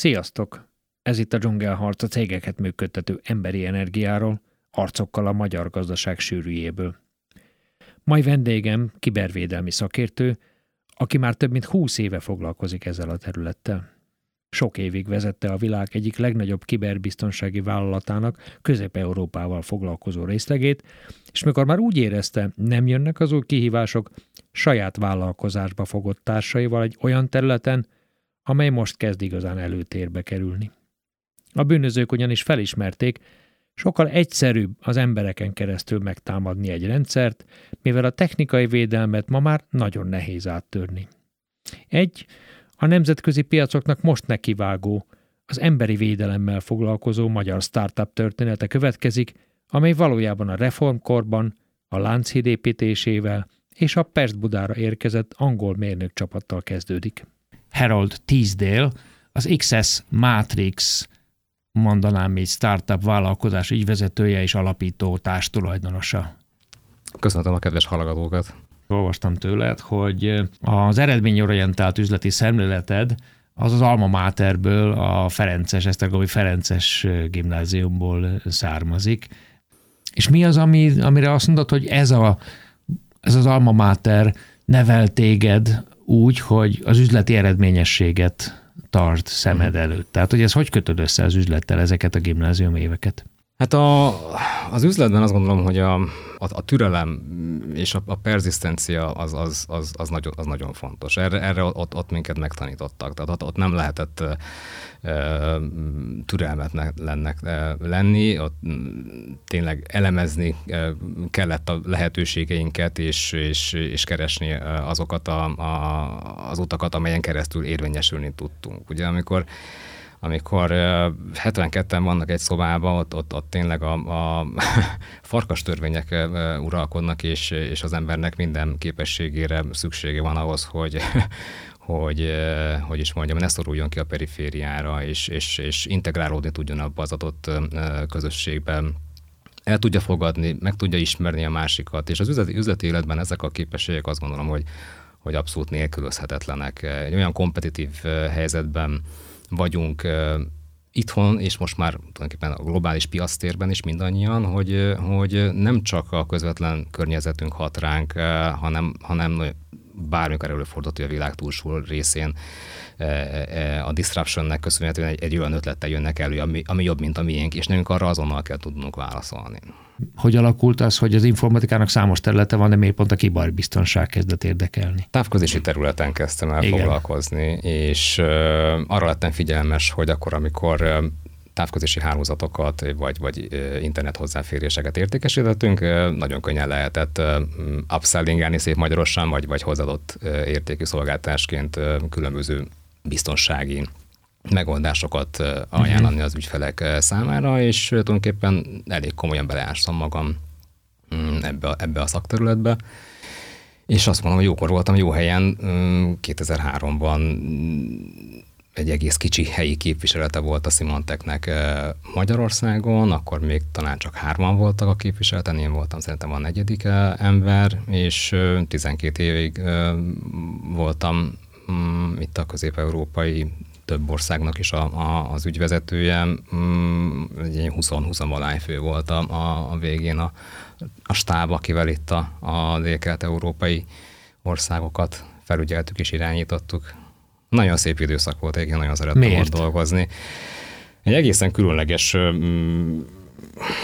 Sziasztok! Ez itt a Dzsungelharc a cégeket működtető emberi energiáról, arcokkal a magyar gazdaság sűrűjéből. Mai vendégem kibervédelmi szakértő, aki már több mint húsz éve foglalkozik ezzel a területtel. Sok évig vezette a világ egyik legnagyobb kiberbiztonsági vállalatának Közép-Európával foglalkozó részlegét, és mikor már úgy érezte, nem jönnek az új kihívások, saját vállalkozásba fogott társaival egy olyan területen, amely most kezd igazán előtérbe kerülni. A bűnözők ugyanis felismerték, sokkal egyszerűbb az embereken keresztül megtámadni egy rendszert, mivel a technikai védelmet ma már nagyon nehéz áttörni. Egy, a nemzetközi piacoknak most nekivágó, az emberi védelemmel foglalkozó magyar startup története következik, amely valójában a reformkorban, a Lánchíd építésével és a Pest-Budára érkezett angol mérnök csapattal kezdődik. Harold Teasdale, az XS Matrix mondanám így startup vállalkozás ügyvezetője és alapító társtulajdonosa. Köszöntöm a kedves hallgatókat! Olvastam tőled, hogy az eredményorientált üzleti szemléleted az az Alma Materből, a Ferences, Esztergomi Ferences gimnáziumból származik. És mi az, ami, amire azt mondod, hogy ez, a, ez az Alma Mater nevel téged úgy, hogy az üzleti eredményességet tart szemed mhm. előtt. Tehát, hogy ez hogy kötöd össze az üzlettel ezeket a gimnázium éveket? Hát a, az üzletben azt gondolom, hogy a, a, a türelem és a, a perzisztencia az, az, az, az, nagyon, az nagyon fontos. Erre, erre ott, ott minket megtanítottak. Tehát ott, ott nem lehetett e, lenni, ott tényleg elemezni kellett a lehetőségeinket, és, és, és keresni azokat a, a, az utakat, amelyen keresztül érvényesülni tudtunk. Ugye amikor amikor 72-en vannak egy szobában, ott, ott, ott tényleg a, a farkas törvények uralkodnak, és, és az embernek minden képességére szüksége van ahhoz, hogy, hogy, hogy is mondjam, ne szoruljon ki a perifériára, és, és, és integrálódni tudjon abba az adott közösségben el tudja fogadni, meg tudja ismerni a másikat, és az üzleti, üzleti életben ezek a képességek azt gondolom, hogy, hogy abszolút nélkülözhetetlenek. Egy olyan kompetitív helyzetben, vagyunk itthon, és most már tulajdonképpen a globális piasztérben is mindannyian, hogy, hogy nem csak a közvetlen környezetünk hat ránk, hanem, hanem bármikor előfordult, hogy a világ túlsó részén a disruptionnek köszönhetően egy, egy olyan ötlettel jönnek elő, ami, ami jobb, mint a miénk, és nekünk arra azonnal kell tudnunk válaszolni. Hogy alakult az, hogy az informatikának számos területe van, de miért pont a kiberbiztonság kezdett érdekelni? Távközési területen kezdtem el Igen. foglalkozni, és arra lettem figyelmes, hogy akkor, amikor távközési hálózatokat, vagy, vagy internet hozzáféréseket értékesítettünk, nagyon könnyen lehetett upsellingelni szép magyarosan, vagy, vagy hozadott értékű szolgáltásként különböző biztonsági megoldásokat ajánlani uh-huh. az ügyfelek számára, és tulajdonképpen elég komolyan beleástam magam mm, ebbe, a, ebbe a szakterületbe. És azt mondom, hogy jókor voltam jó helyen. 2003-ban egy egész kicsi helyi képviselete volt a Symantecnek Magyarországon, akkor még talán csak hárman voltak a képviseleten, én voltam szerintem a negyedik ember, és 12 évig voltam mm, itt a közép-európai több országnak is a, a, az ügyvezetője, mm, egy 20-20 valány fő volt a, a, a végén a, a stáb, akivel itt a, a dél-kelet-európai országokat felügyeltük és irányítottuk. Nagyon szép időszak volt, én nagyon szerettem Miért? ott dolgozni. Egy egészen különleges, mm,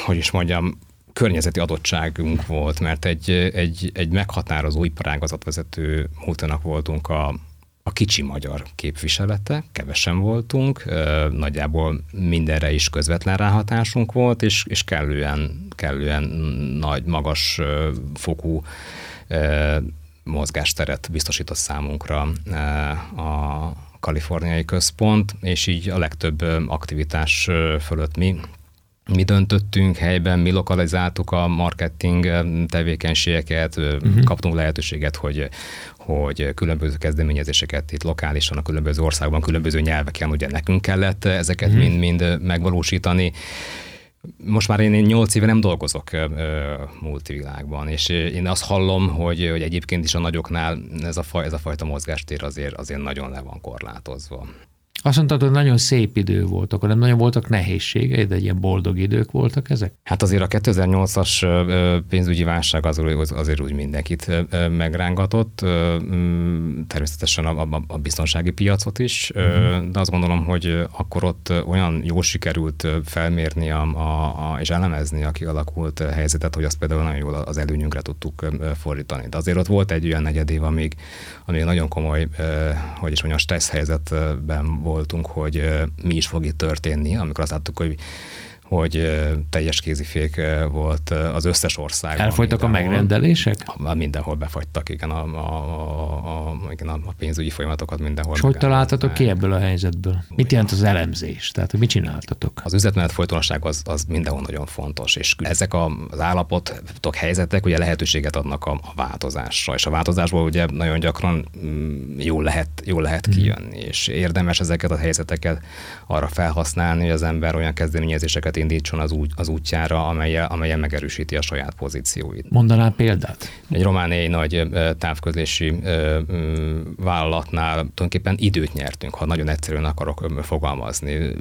hogy is mondjam, környezeti adottságunk volt, mert egy, egy, egy meghatározó iparágazatvezető múltanak voltunk a, a kicsi magyar képviselete, kevesen voltunk, nagyjából mindenre is közvetlen ráhatásunk volt, és, és kellően, kellően nagy, magas fokú mozgásteret biztosított számunkra a kaliforniai központ, és így a legtöbb aktivitás fölött mi mi döntöttünk helyben, mi lokalizáltuk a marketing tevékenységeket, uh-huh. kaptunk lehetőséget, hogy, hogy különböző kezdeményezéseket itt lokálisan, a különböző országban, különböző nyelveken ugye nekünk kellett ezeket mind-mind megvalósítani. Most már én, én 8 éve nem dolgozok ö, multivilágban, és én azt hallom, hogy, hogy egyébként is a nagyoknál ez a, faj, ez a fajta mozgástér azért, azért nagyon le van korlátozva. Azt mondtad, hogy nagyon szép idő volt, akkor nem nagyon voltak nehézségei, de ilyen boldog idők voltak ezek? Hát azért a 2008-as pénzügyi válság az, azért úgy mindenkit megrángatott, mm, természetesen a, a biztonsági piacot is, uh-huh. de azt gondolom, hogy akkor ott olyan jól sikerült felmérni a, a, a, és elemezni a kialakult helyzetet, hogy azt például nagyon jól az előnyünkre tudtuk fordítani. De azért ott volt egy olyan negyed év, amíg, amíg nagyon komoly, hogy is mondjam, stressz helyzetben voltunk, hogy mi is fog itt történni, amikor azt láttuk, hogy hogy teljes kézifék volt az összes országban. Elfogytak a megrendelések? Mindenhol befagytak, igen, a, a, a, igen, a pénzügyi folyamatokat mindenhol. És hogy találtatok ki ebből a helyzetből? Mit jelent az elemzés? Tehát mit csináltatok? Az üzletmenet folytonosság az, az mindenhol nagyon fontos, és ezek az állapotok, helyzetek ugye lehetőséget adnak a, a változásra, és a változásból ugye nagyon gyakran mm, jól lehet, jól lehet mhm. kijönni, és érdemes ezeket a helyzeteket arra felhasználni, hogy az ember olyan kezdeményezéseket embereket indítson az, út, az útjára, amelyen, amelyen megerősíti a saját pozícióit. Mondanál példát? Egy romániai nagy távközlési vállalatnál tulajdonképpen időt nyertünk, ha nagyon egyszerűen akarok fogalmazni.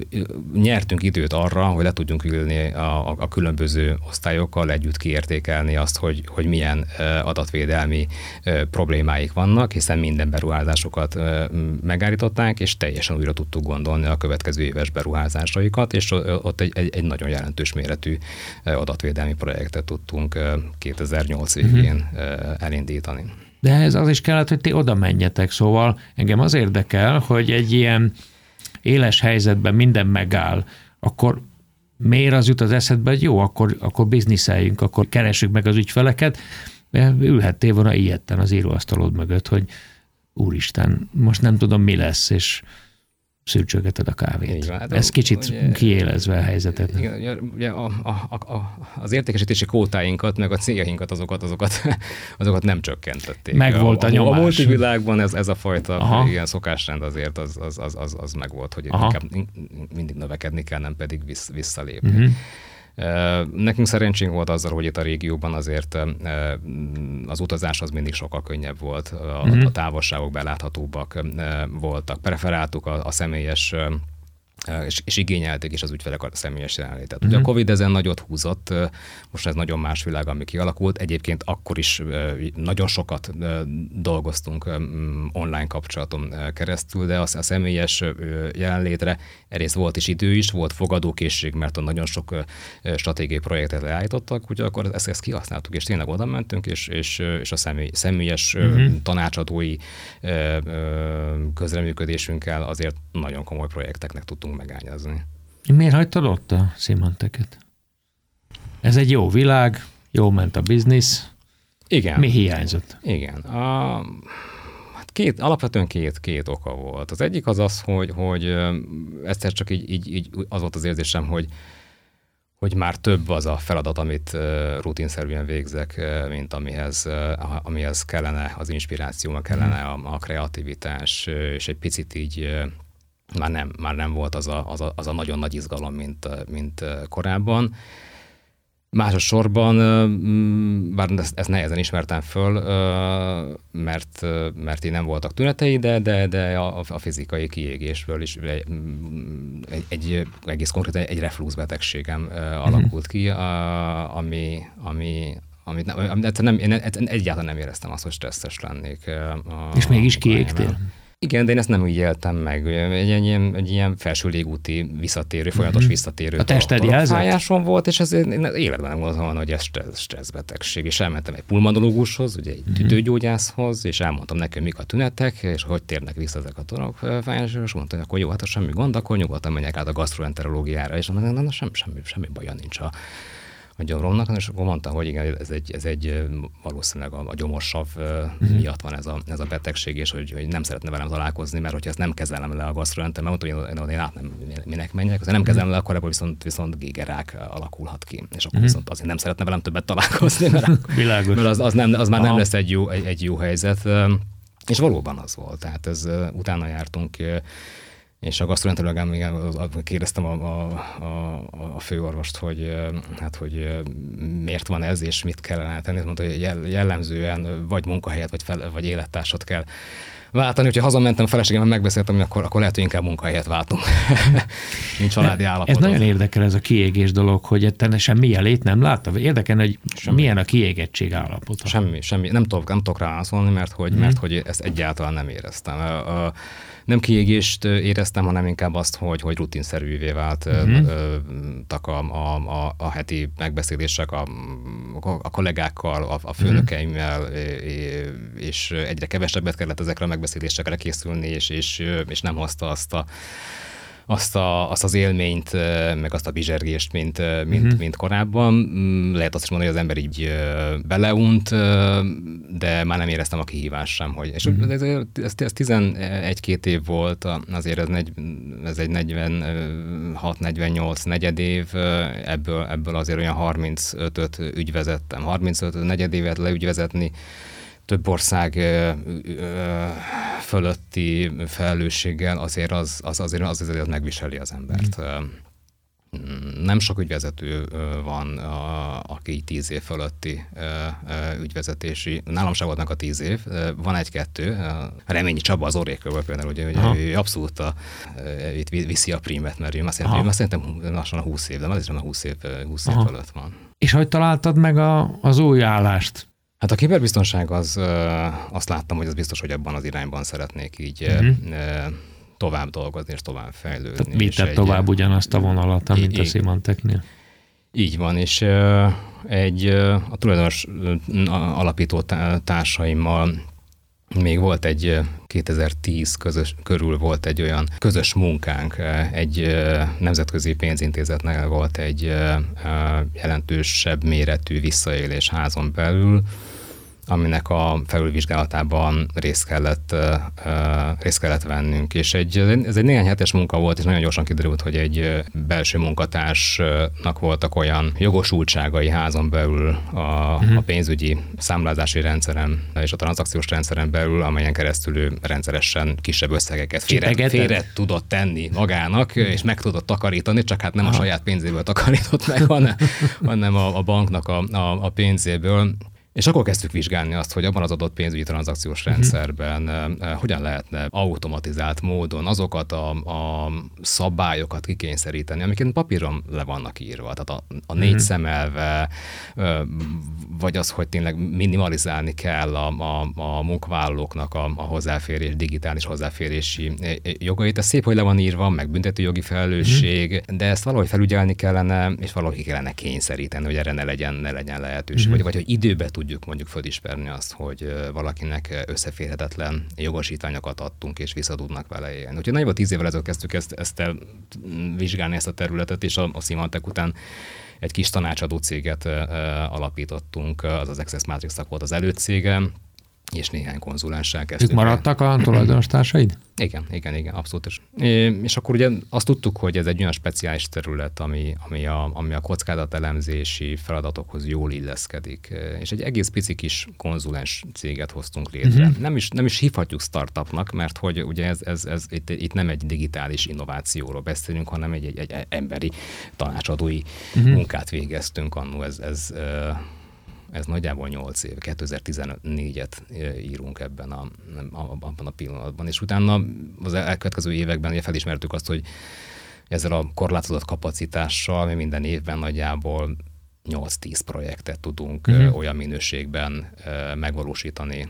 Nyertünk időt arra, hogy le tudjunk ülni a, a, a különböző osztályokkal, együtt kiértékelni azt, hogy, hogy milyen adatvédelmi problémáik vannak, hiszen minden beruházásokat megállították, és teljesen újra tudtuk gondolni a következő éves beruházásaikat, és ott egy, egy, egy nagyon jelentős méretű adatvédelmi projektet tudtunk 2008 mhm. végén uh-huh. elindítani. De ez az is kellett, hogy ti oda menjetek, szóval engem az érdekel, hogy egy ilyen éles helyzetben minden megáll, akkor miért az jut az eszedbe, hogy jó, akkor, akkor bizniszeljünk, akkor keressük meg az ügyfeleket, ülhettél volna ilyetten az íróasztalod mögött, hogy úristen, most nem tudom mi lesz, és szürcsögeted a kávét. van, hát Ez kicsit ugye, kiélezve a helyzetet. Igen, ugye a, a, a, az értékesítési kótáinkat, meg a céljainkat, azokat, azokat, azokat nem csökkentették. Meg volt a, a nyomás. A multivilágban ez, ez a fajta Aha. igen, szokásrend azért az, az, az, az, az meg volt, hogy inkább mindig növekedni kell, nem pedig vissz, visszalépni. Uh-huh. Nekünk szerencsénk volt azzal, hogy itt a régióban azért az utazás az mindig sokkal könnyebb volt, a, uh-huh. a távolságok beláthatóbbak voltak. Preferáltuk a, a személyes és, és igényelték is az ügyfelek a személyes jelenlétet. Mm-hmm. Ugye a mhm. Covid ezen nagyot húzott, most ez nagyon más világ, ami kialakult. Egyébként akkor is nagyon sokat dolgoztunk online kapcsolaton keresztül, de a személyes jelenlétre egyrészt volt is idő is, volt fogadókészség, mert nagyon sok stratégiai projektet leállítottak, úgyhogy akkor ezt, ezt kihasználtuk, és tényleg oda mentünk, és, és, és a személy, személyes mm-hmm. tanácsadói közreműködésünkkel azért nagyon komoly projekteknek tudtunk megányazni. Miért hagytad ott a Symanteket? Ez egy jó világ, jó ment a biznisz. Igen. Mi hiányzott? Igen. A, hát két, alapvetően két, két oka volt. Az egyik az az, hogy, hogy egyszer csak így, így, így az volt az érzésem, hogy, hogy már több az a feladat, amit rutinszerűen végzek, mint amihez, amihez kellene az inspiráció, kellene mhm. a, a kreativitás, és egy picit így már nem, már nem volt az a, az a, az a nagyon nagy izgalom, mint, mint korábban. Másosorban, bár ezt, ezt nehezen ismertem föl, mert, mert így nem voltak tünetei, de, de, de a, a fizikai kiégésből is egy, egy egész konkrétan egy reflux betegségem alakult ki, ami, ami, amit nem, nem, én egyáltalán nem éreztem azt, hogy stresszes lennék. A, És mégis kiégtél? Igen, de én ezt nem úgy éltem meg. Egy, egy, ilyen, egy ilyen felső légúti visszatérő, folyamatos mm-hmm. visszatérő. A tested jelzett? Volt, és ez én életben nem gondoltam hogy ez stressz, stresszbetegség. És elmentem egy pulmonológushoz, ugye egy mm-hmm. tüdőgyógyászhoz, és elmondtam neki, mik a tünetek, és hogy térnek vissza ezek a torokfájások, és mondta, hogy akkor jó, hát ha semmi gond, akkor nyugodtan menjek át a gastroenterológiára, és mondtam, na, na, semmi, semmi, semmi baja nincs a, a gyomromnak, és akkor mondta, hogy igen, ez egy, ez egy valószínűleg a, a gyomorsav uh-huh. miatt van ez a, ez a betegség, és hogy, hogy nem szeretne velem találkozni, mert hogyha ezt nem kezelem le a mert mondta, hogy én, én át nem, minek menjek, ha nem mhm. kezelem le, akkor ebből viszont, viszont gégerák alakulhat ki, és akkor uh-huh. viszont azért nem szeretne velem többet találkozni, mert, Világos. mert az, az, nem, az már Aha. nem lesz egy jó, egy, egy jó helyzet. És valóban az volt, tehát ez utána jártunk és a gasztroenterológám kérdeztem a, a, a, a főorvost, hogy, hát, hogy miért van ez, és mit kellene tenni. Mondta, hogy jellemzően vagy munkahelyet, vagy, fel, vagy élettársat kell váltani, hogyha hazamentem feleségemmel megbeszéltem, hogy akkor, akkor lehet, hogy inkább munkahelyet váltunk, mint családi állapot. Ez nagyon érdekel ez a kiégés dolog, hogy te semmi lét nem látta? Érdekel, hogy semmi. milyen a kiégettség állapota. Semmi, semmi. Nem tudok, nem tudok rászólni, mert hogy, hmm. mert hogy ezt egyáltalán nem éreztem. A, a, nem kiégést éreztem, hanem inkább azt, hogy, hogy rutinszerűvé váltak uh-huh. a, a, a, a heti megbeszélések a, a kollégákkal, a, a főnökeimmel, uh-huh. és egyre kevesebbet kellett ezekre a megbeszélésekre készülni, és, és, és nem hozta azt a azt, a, azt az élményt, meg azt a bizsergést, mint, mint, uh-huh. mint korábban. Mm, lehet azt is mondani, hogy az ember így beleunt, de már nem éreztem a kihívás sem. Hogy, és uh-huh. ez, ez, ez 11-2 év volt, azért ez, negy, ez egy 46-48 negyed év, ebből, ebből azért olyan 35-öt ügyvezettem. 35 negyed évet leügyvezetni, több ország fölötti felelősséggel azért az, az azért, az azért megviseli az embert. Mm. Nem sok ügyvezető van, aki tíz év fölötti ügyvezetési. Nálam sem voltnak a tíz év, van egy-kettő. Reményi Csaba az Orékőből például, ugye, ugye ő abszolút a, itt viszi a primet, mert ő azt szerintem, azt szerintem lassan a 20 év, de már a 20 év, 20 év fölött van. És hogy találtad meg a, az új állást? Hát a kiberbiztonság az, azt láttam, hogy az biztos, hogy abban az irányban szeretnék így uh-huh. tovább dolgozni és tovább fejlődni. Vitted tovább ugyanazt a vonalat, mint a Symantecnél. Így van, és egy a tulajdonos alapító társaimmal még volt egy 2010 közös, körül volt egy olyan közös munkánk, egy nemzetközi pénzintézetnél volt egy jelentősebb méretű visszaélés házon belül, aminek a felülvizsgálatában részt kellett, részt kellett vennünk. És egy, ez egy néhány hetes munka volt, és nagyon gyorsan kiderült, hogy egy belső munkatársnak voltak olyan jogosultságai házon belül a, uh-huh. a pénzügyi számlázási rendszeren és a tranzakciós rendszeren belül, amelyen keresztül ő rendszeresen kisebb összegeket félre, félre tudott tenni magának, és meg tudott takarítani, csak hát nem a saját pénzéből takarított meg, hanem, hanem a, a banknak a, a, a pénzéből. És akkor kezdtük vizsgálni azt, hogy abban az adott pénzügyi tranzakciós uh-huh. rendszerben uh, hogyan lehetne automatizált módon azokat a, a szabályokat kikényszeríteni, amiket papíron le vannak írva. Tehát a, a négy uh-huh. szemelve, uh, vagy az, hogy tényleg minimalizálni kell a, a, a munkavállalóknak a, a hozzáférés, digitális hozzáférési jogait. Ez szép, hogy le van írva, meg büntető jogi felelősség, uh-huh. de ezt valahogy felügyelni kellene, és valahogy kellene kényszeríteni, hogy erre ne legyen, ne legyen lehetőség, uh-huh. vagy, vagy hogy időbe tud tudjuk mondjuk fölismerni azt, hogy valakinek összeférhetetlen jogosítványokat adtunk, és vissza tudnak vele élni. Úgyhogy nagyjából tíz évvel ezelőtt kezdtük ezt, ezt el, vizsgálni ezt a területet, és a, a Symantec után egy kis tanácsadó céget alapítottunk, az az Access Matrix volt az előcége, és néhány konzulenssel kezdtük. Ők maradtak a tulajdonos társaid? Igen, igen, igen, abszolút. És, és akkor ugye azt tudtuk, hogy ez egy olyan speciális terület, ami, ami, a, ami a kockázatelemzési feladatokhoz jól illeszkedik. És egy egész pici kis konzulens céget hoztunk létre. Uh-huh. Nem, is, nem is hívhatjuk startupnak, mert hogy ugye ez, ez, ez itt, itt nem egy digitális innovációról beszélünk, hanem egy, egy, egy emberi tanácsadói uh-huh. munkát végeztünk annó. Ez, ez ez nagyjából 8 év, 2014-et írunk ebben a, abban a pillanatban, és utána az elkövetkező években ugye felismertük azt, hogy ezzel a korlátozott kapacitással mi minden évben nagyjából 8-10 projektet tudunk uh-huh. olyan minőségben megvalósítani,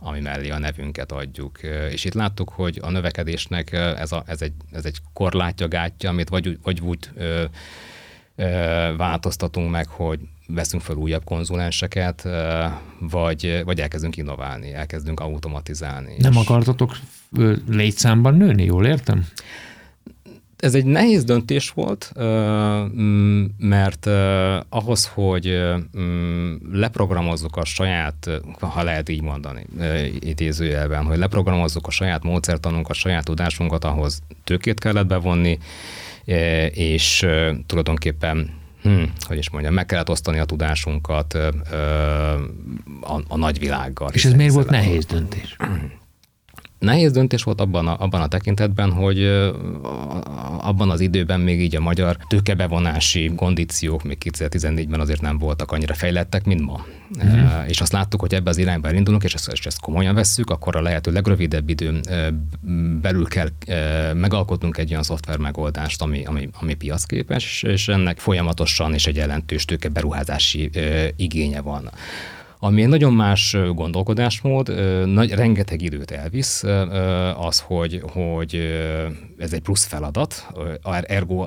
ami mellé a nevünket adjuk. És itt láttuk, hogy a növekedésnek ez, a, ez, egy, ez egy korlátja, gátja, amit vagy, vagy úgy változtatunk meg, hogy veszünk fel újabb konzulenseket, vagy, vagy elkezdünk innoválni, elkezdünk automatizálni. Nem akartatok létszámban nőni, jól értem? Ez egy nehéz döntés volt, mert ahhoz, hogy leprogramozzuk a saját, ha lehet így mondani, idézőjelben, hogy leprogramozzuk a saját módszertanunkat, a saját tudásunkat, ahhoz tőkét kellett bevonni, és tulajdonképpen hmm, hogy is mondjam, meg kellett osztani a tudásunkat ö, a, a nagyvilággal. És ez miért volt nehéz döntés? Nehéz döntés volt abban a, abban a tekintetben, hogy abban az időben még így a magyar tőkebevonási kondíciók még 2014-ben azért nem voltak annyira fejlettek, mint ma. Uh-huh. És azt láttuk, hogy ebbe az irányba elindulunk, és ezt, és ezt komolyan vesszük, akkor a lehető legrövidebb időn belül kell megalkotnunk egy olyan szoftver megoldást, ami, ami, ami piacképes, és ennek folyamatosan és egy jelentős tőkeberuházási igénye van ami egy nagyon más gondolkodásmód, nagy, rengeteg időt elvisz, az, hogy, hogy ez egy plusz feladat, ergo...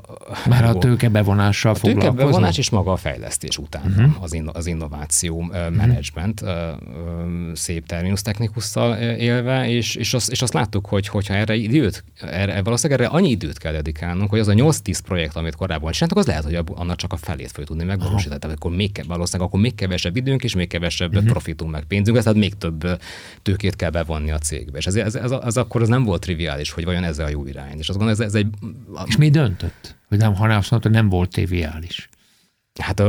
Már ergo, a tőkebevonással a tőkebevonás és maga a fejlesztés után uh-huh. az, in, az innováció uh-huh. menedzsment szép terminus technikusszal élve, és, és, azt, és azt láttuk, hogy hogyha erre időt, erre, valószínűleg erre annyi időt kell dedikálnunk, hogy az a 8-10 projekt, amit korábban csináltak, az lehet, hogy annak csak a felét föl tudni megvalósítani. Tehát akkor még, valószínűleg akkor még kevesebb időnk és még kevesebb uh-huh. profitunk meg pénzünk, tehát még több tőkét kell bevonni a cégbe. És ez, ez, ez, ez, akkor az nem volt triviális, hogy vajon ez a jó irány irány. És azt gondolom, ez, ez egy... És mi döntött? Hogy nem, hanem azt mondta, hogy nem volt triviális. Hát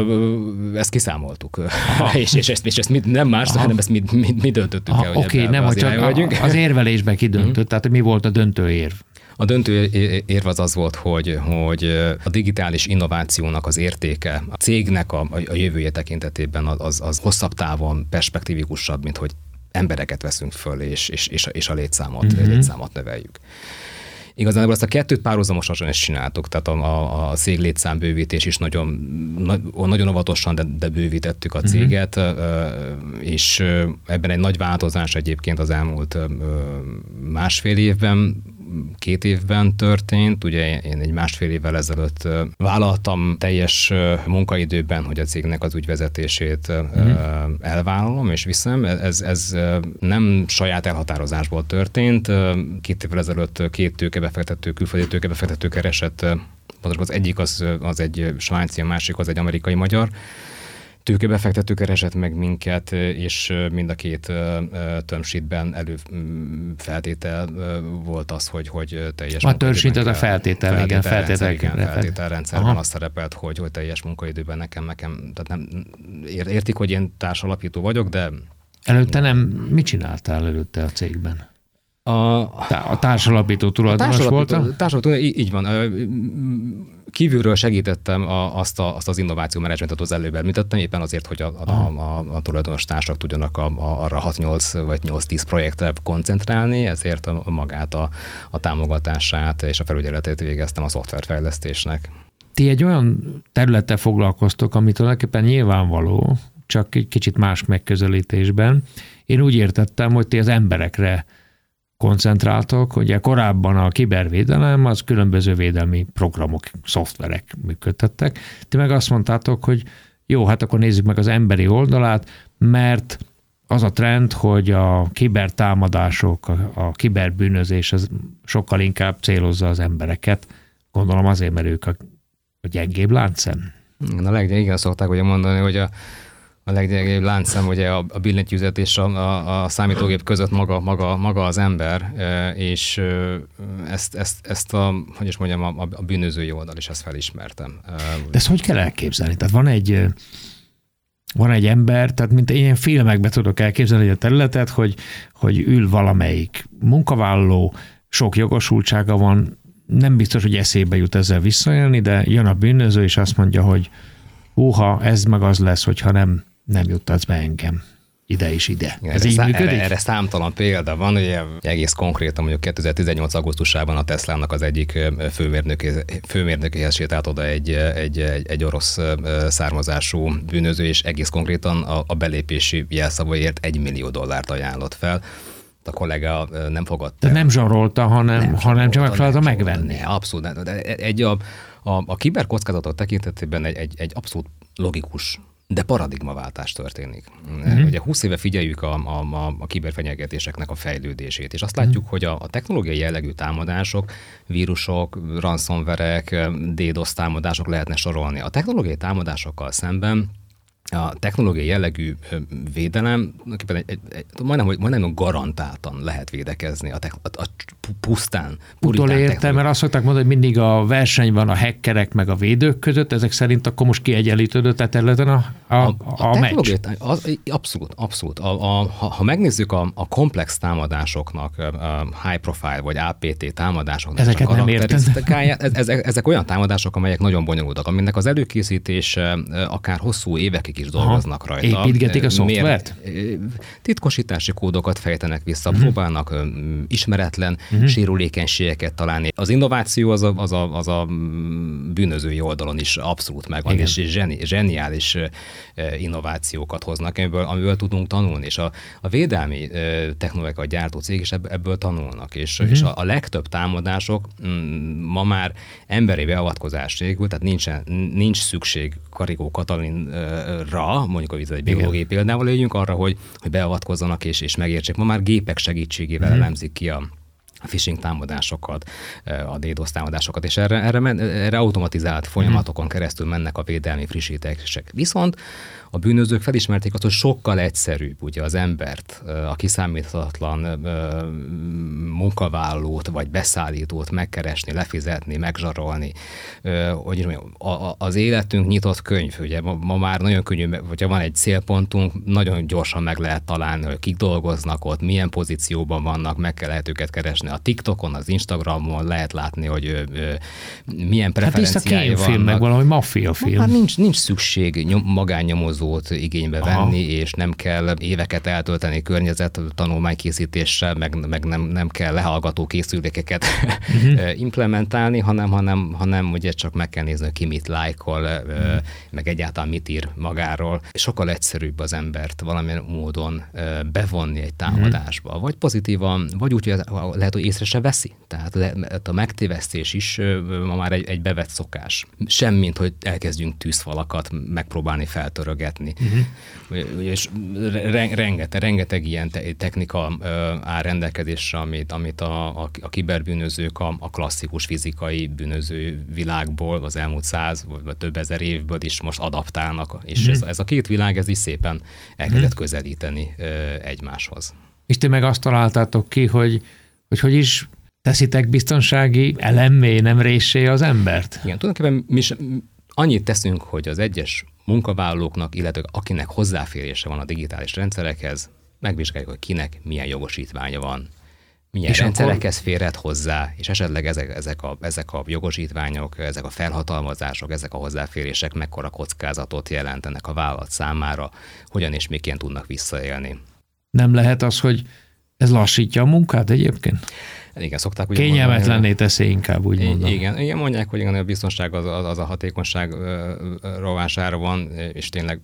ezt kiszámoltuk, és, és, ezt, és ezt mi, nem más, Aha. hanem ezt mi, mi, mi döntöttük Aha, el, hogy Oké, okay, nem, hogy csak vagyunk. az érvelésben kidöntött, mm-hmm. tehát mi volt a döntő érv? A döntő érv az az volt, hogy, hogy a digitális innovációnak az értéke, a cégnek a, a jövője tekintetében az, az hosszabb távon perspektívikusabb, mint hogy embereket veszünk föl, és, és, és, és a létszámot, mm-hmm. létszámot növeljük. Igazából ezt a kettőt párhuzamosan is csináltuk, tehát a, a, a cég létszámbővítés is nagyon, na, nagyon óvatosan, de, de bővítettük a mhm. céget, uh-huh. és ebben egy nagy változás egyébként az elmúlt másfél évben két évben történt. Ugye én egy másfél évvel ezelőtt vállaltam teljes munkaidőben, hogy a cégnek az ügyvezetését uh-huh. elvállalom, és viszem. Ez, ez nem saját elhatározásból történt. Két évvel ezelőtt két tőkebefektető, külföldi tőkebefektető keresett az egyik az, az egy svájci, a másik az egy amerikai-magyar tőkebefektető keresett meg minket, és mind a két tömsítben elő feltétel volt az, hogy, hogy teljes A tömsít az a feltétel, feltétel, igen, feltétel, igen, feltételrendszerben az szerepelt, hogy, hogy teljes munkaidőben nekem, nekem, tehát nem, értik, hogy én társalapító vagyok, de Előtte nem, mit csináltál előtte a cégben? A, a társalapító tulajdonos volt? Társalapító, így van kívülről segítettem a, azt, a, azt az innováció menedzsmentet az előbb említettem, éppen azért, hogy a, a, a, a tulajdonos társak tudjanak a, a, arra 6-8 vagy 8-10 projektre koncentrálni, ezért a, a magát a, a támogatását és a felügyeletét végeztem a szoftverfejlesztésnek. Ti egy olyan területtel foglalkoztok, ami tulajdonképpen nyilvánvaló, csak egy kicsit más megközelítésben. Én úgy értettem, hogy ti az emberekre koncentráltok. Ugye korábban a kibervédelem az különböző védelmi programok, szoftverek működtettek. Ti meg azt mondtátok, hogy jó, hát akkor nézzük meg az emberi oldalát, mert az a trend, hogy a kibertámadások, a, kiberbűnözés az sokkal inkább célozza az embereket. Gondolom azért, mert ők a, a gyengébb láncszem. Na legyen, igen, szokták ugye mondani, hogy a a leggyengébb láncszem ugye a, a billentyűzet és a, a, a számítógép között maga, maga, maga az ember, és ezt, ezt, ezt a, hogy is mondjam, a, a bűnözői oldal is ezt felismertem. De ezt hogy kell elképzelni? Tehát van egy, van egy ember, tehát mint ilyen filmekben tudok elképzelni a területet, hogy, hogy ül valamelyik munkavállaló, sok jogosultsága van, nem biztos, hogy eszébe jut ezzel visszaélni, de jön a bűnöző, és azt mondja, hogy húha, ez meg az lesz, hogyha nem nem juttatsz be engem ide is ide. Ez erre, így működik? Erre, erre számtalan példa van, ugye egész konkrétan mondjuk 2018. augusztusában a Tesla-nak az egyik főmérnökéhez sétált oda egy, egy, egy, egy orosz származású bűnöző, és egész konkrétan a, a belépési jelszavaért egy millió dollárt ajánlott fel a kollega nem fogadta. De nem zsarolta, hanem, nem hanem csak megpróbálta megvenni. Abszolút. De egy a, a, a kiberkockázatok tekintetében egy, egy, egy abszolút logikus de paradigmaváltás történik. Uh-huh. Ugye 20 éve figyeljük a, a, a kiberfenyegetéseknek a fejlődését, és azt uh-huh. látjuk, hogy a, a technológiai jellegű támadások, vírusok, ransomverek, DDoS támadások lehetne sorolni. A technológiai támadásokkal szemben a technológiai jellegű védelem egy, egy, egy, majdnem, hogy majdnem garantáltan lehet védekezni a, te, a, a pusztán. Utolértem, mert azt szokták mondani, hogy mindig a verseny van a hackerek meg a védők között, ezek szerint akkor most kiegyenlítődött a területen a, a, a, a, a meccs. Az, abszolút, abszolút. A, a, ha, ha megnézzük a, a komplex támadásoknak, a high profile vagy APT támadásoknak, ezeket nem értem. Ezek, ezek olyan támadások, amelyek nagyon bonyolultak, aminek az előkészítése akár hosszú évekig is dolgoznak Aha, rajta. Építgetik a szoftvert? Titkosítási kódokat fejtenek vissza, uh-huh. próbálnak ismeretlen uh-huh. sérülékenységeket találni. Az innováció az a, az, a, az a bűnözői oldalon is abszolút megvan, Igen. és zseni, zseniális innovációkat hoznak, amiből, amiből tudunk tanulni, és a, a védelmi technológiai gyártó cég is ebből tanulnak, és, uh-huh. és a, a legtöbb támadások mm, ma már emberi beavatkozás nélkül, tehát nincsen, nincs szükség Karikó Katalinra, mondjuk a egy biológiai példával éljünk arra, hogy, hogy beavatkozzanak és, és megértsék. Ma már gépek segítségével mm-hmm. elemzik ki a, phishing támadásokat, a DDoS támadásokat, és erre, erre, erre automatizált folyamatokon keresztül mennek a védelmi frissítések. Viszont a bűnözők felismerték azt, hogy sokkal egyszerűbb ugye az embert, a kiszámíthatatlan munkavállalót vagy beszállítót megkeresni, lefizetni, megzsarolni. Hogy mondjam, az életünk nyitott könyv, ugye ma már nagyon könnyű, hogyha van egy célpontunk, nagyon gyorsan meg lehet találni, hogy kik dolgoznak ott, milyen pozícióban vannak, meg kell lehet őket keresni. A TikTokon, az Instagramon lehet látni, hogy milyen preferenciái hát vannak. meg valami maffia film. Hát nincs, nincs szükség nyom, magánnyomozó dolgozót igénybe Aha. venni, és nem kell éveket eltölteni környezet tanulmánykészítéssel, meg, meg nem, nem kell lehallgató készülékeket uh-huh. implementálni, hanem, hanem, hanem ugye csak meg kell nézni, ki mit lájkol, uh-huh. meg egyáltalán mit ír magáról. Sokkal egyszerűbb az embert valamilyen módon bevonni egy támadásba, uh-huh. vagy pozitívan, vagy úgy, hogy lehet, hogy észre se veszi. Tehát a megtévesztés is ma már egy, egy bevett szokás. Semmint, hogy elkezdjünk tűzfalakat megpróbálni feltörögetni beszélgetni. Uh-huh. És rengeteg, rengeteg ilyen technika áll rendelkezésre, amit, amit a, a, a kiberbűnözők a, a klasszikus fizikai bűnöző világból az elmúlt száz vagy több ezer évből is most adaptálnak, és uh-huh. ez, ez a két világ ez is szépen elkezdett uh-huh. közelíteni egymáshoz. És ti meg azt találtátok ki, hogy hogy, hogy is teszitek biztonsági elemmé, nem résé az embert? Igen, tulajdonképpen mi sem, annyit teszünk, hogy az egyes munkavállalóknak, illetve akinek hozzáférése van a digitális rendszerekhez, megvizsgáljuk, hogy kinek milyen jogosítványa van, milyen és rendszerekhez akkor... férhet hozzá, és esetleg ezek, ezek, a, ezek a jogosítványok, ezek a felhatalmazások, ezek a hozzáférések mekkora kockázatot jelentenek a vállalat számára, hogyan és miként tudnak visszaélni. Nem lehet az, hogy ez lassítja a munkát egyébként? Igen, szokták ugye Kényelmetlenné teszi inkább, úgy mondom. Igen, igen, mondják, hogy igen, a biztonság az, az, az a hatékonyság rovására van, és tényleg...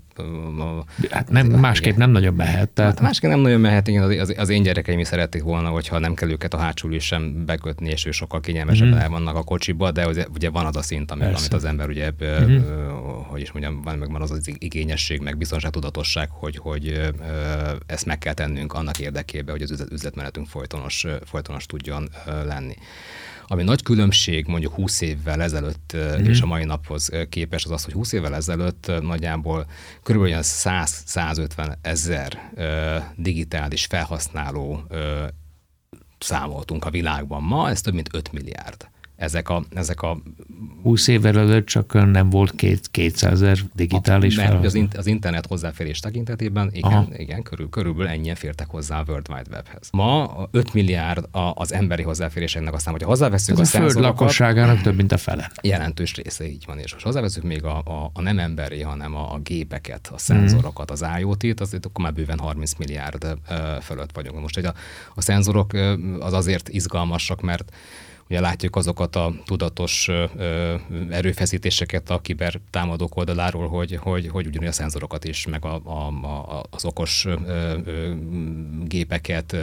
Hát nem, másképp igen. nem nagyon mehet. Tehát... Hát másképp nem nagyon mehet, igen, az, az, az én gyerekeim is szerették volna, hogyha nem kell őket a hátsó sem bekötni, és ő sokkal kényelmesebben mm. el vannak a kocsiba, de ugye, ugye van az a szint, amit, amit az ember ugye, mm-hmm. hogy is mondjam, van meg van az az igényesség, meg biztonságtudatosság, hogy, hogy ezt meg kell tennünk annak érdekében, hogy az üzletmenetünk folytonos, folytonos tudjon lenni. Ami nagy különbség mondjuk 20 évvel ezelőtt mm-hmm. és a mai naphoz képes az az, hogy 20 évvel ezelőtt nagyjából kb. 100-150 ezer digitális felhasználó számoltunk a világban. Ma ez több mint 5 milliárd ezek a, ezek a 20 évvel előtt csak nem volt két, 200 ezer digitális a, az, in, az internet hozzáférés tekintetében igen, igen körül, körülbelül ennyien fértek hozzá a World Wide Webhez. Ma 5 milliárd az emberi hozzáféréseknek aztán, hogyha hozzáveszünk Ez a, a föld lakosságának több, mint a fele. Jelentős része így van, és ha hozzáveszünk még a, a, a nem emberi, hanem a, a gépeket, a szenzorokat, az IoT-t, az akkor már bőven 30 milliárd fölött vagyunk. Most hogy a, a szenzorok az azért izgalmasak, mert Ugye látjuk azokat a tudatos erőfeszítéseket a kiber támadók oldaláról, hogy, hogy, hogy ugyanúgy a szenzorokat is, meg a, a, a, az okos gépeket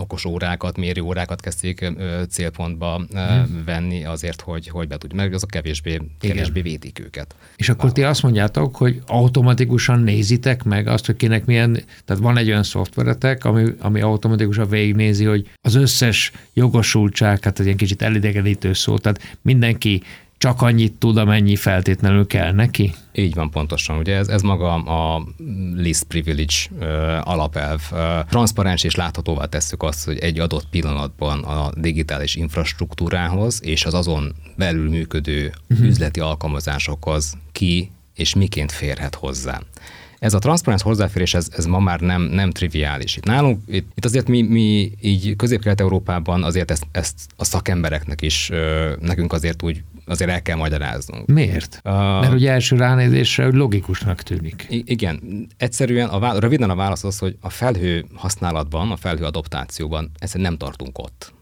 okos órákat, mérő órákat kezdték célpontba hmm. venni azért, hogy, hogy be tudjuk, meg azok kevésbé, kevésbé védik őket. És akkor ti azt mondjátok, hogy automatikusan nézitek meg azt, hogy kinek milyen, tehát van egy olyan szoftveretek, ami, ami automatikusan végignézi, hogy az összes jogosultság, hát egy ilyen kicsit elidegenítő szó, tehát mindenki csak annyit tud, amennyi feltétlenül kell neki? Így van, pontosan. Ugye ez, ez maga a list privilege uh, alapelv. Uh, transzparens és láthatóvá tesszük azt, hogy egy adott pillanatban a digitális infrastruktúrához és az azon belül működő uh-huh. üzleti alkalmazásokhoz ki és miként férhet hozzá. Ez a transzparens hozzáférés, ez, ez ma már nem, nem triviális. Itt nálunk, itt, itt azért mi, mi így közép-kelet-európában azért ezt, ezt a szakembereknek is, nekünk azért úgy azért el kell magyaráznunk. Miért? Uh, Mert ugye első ránézésre logikusnak tűnik. Igen, egyszerűen a válasz, röviden a válasz az, hogy a felhő használatban, a felhő adoptációban egyszerűen nem tartunk ott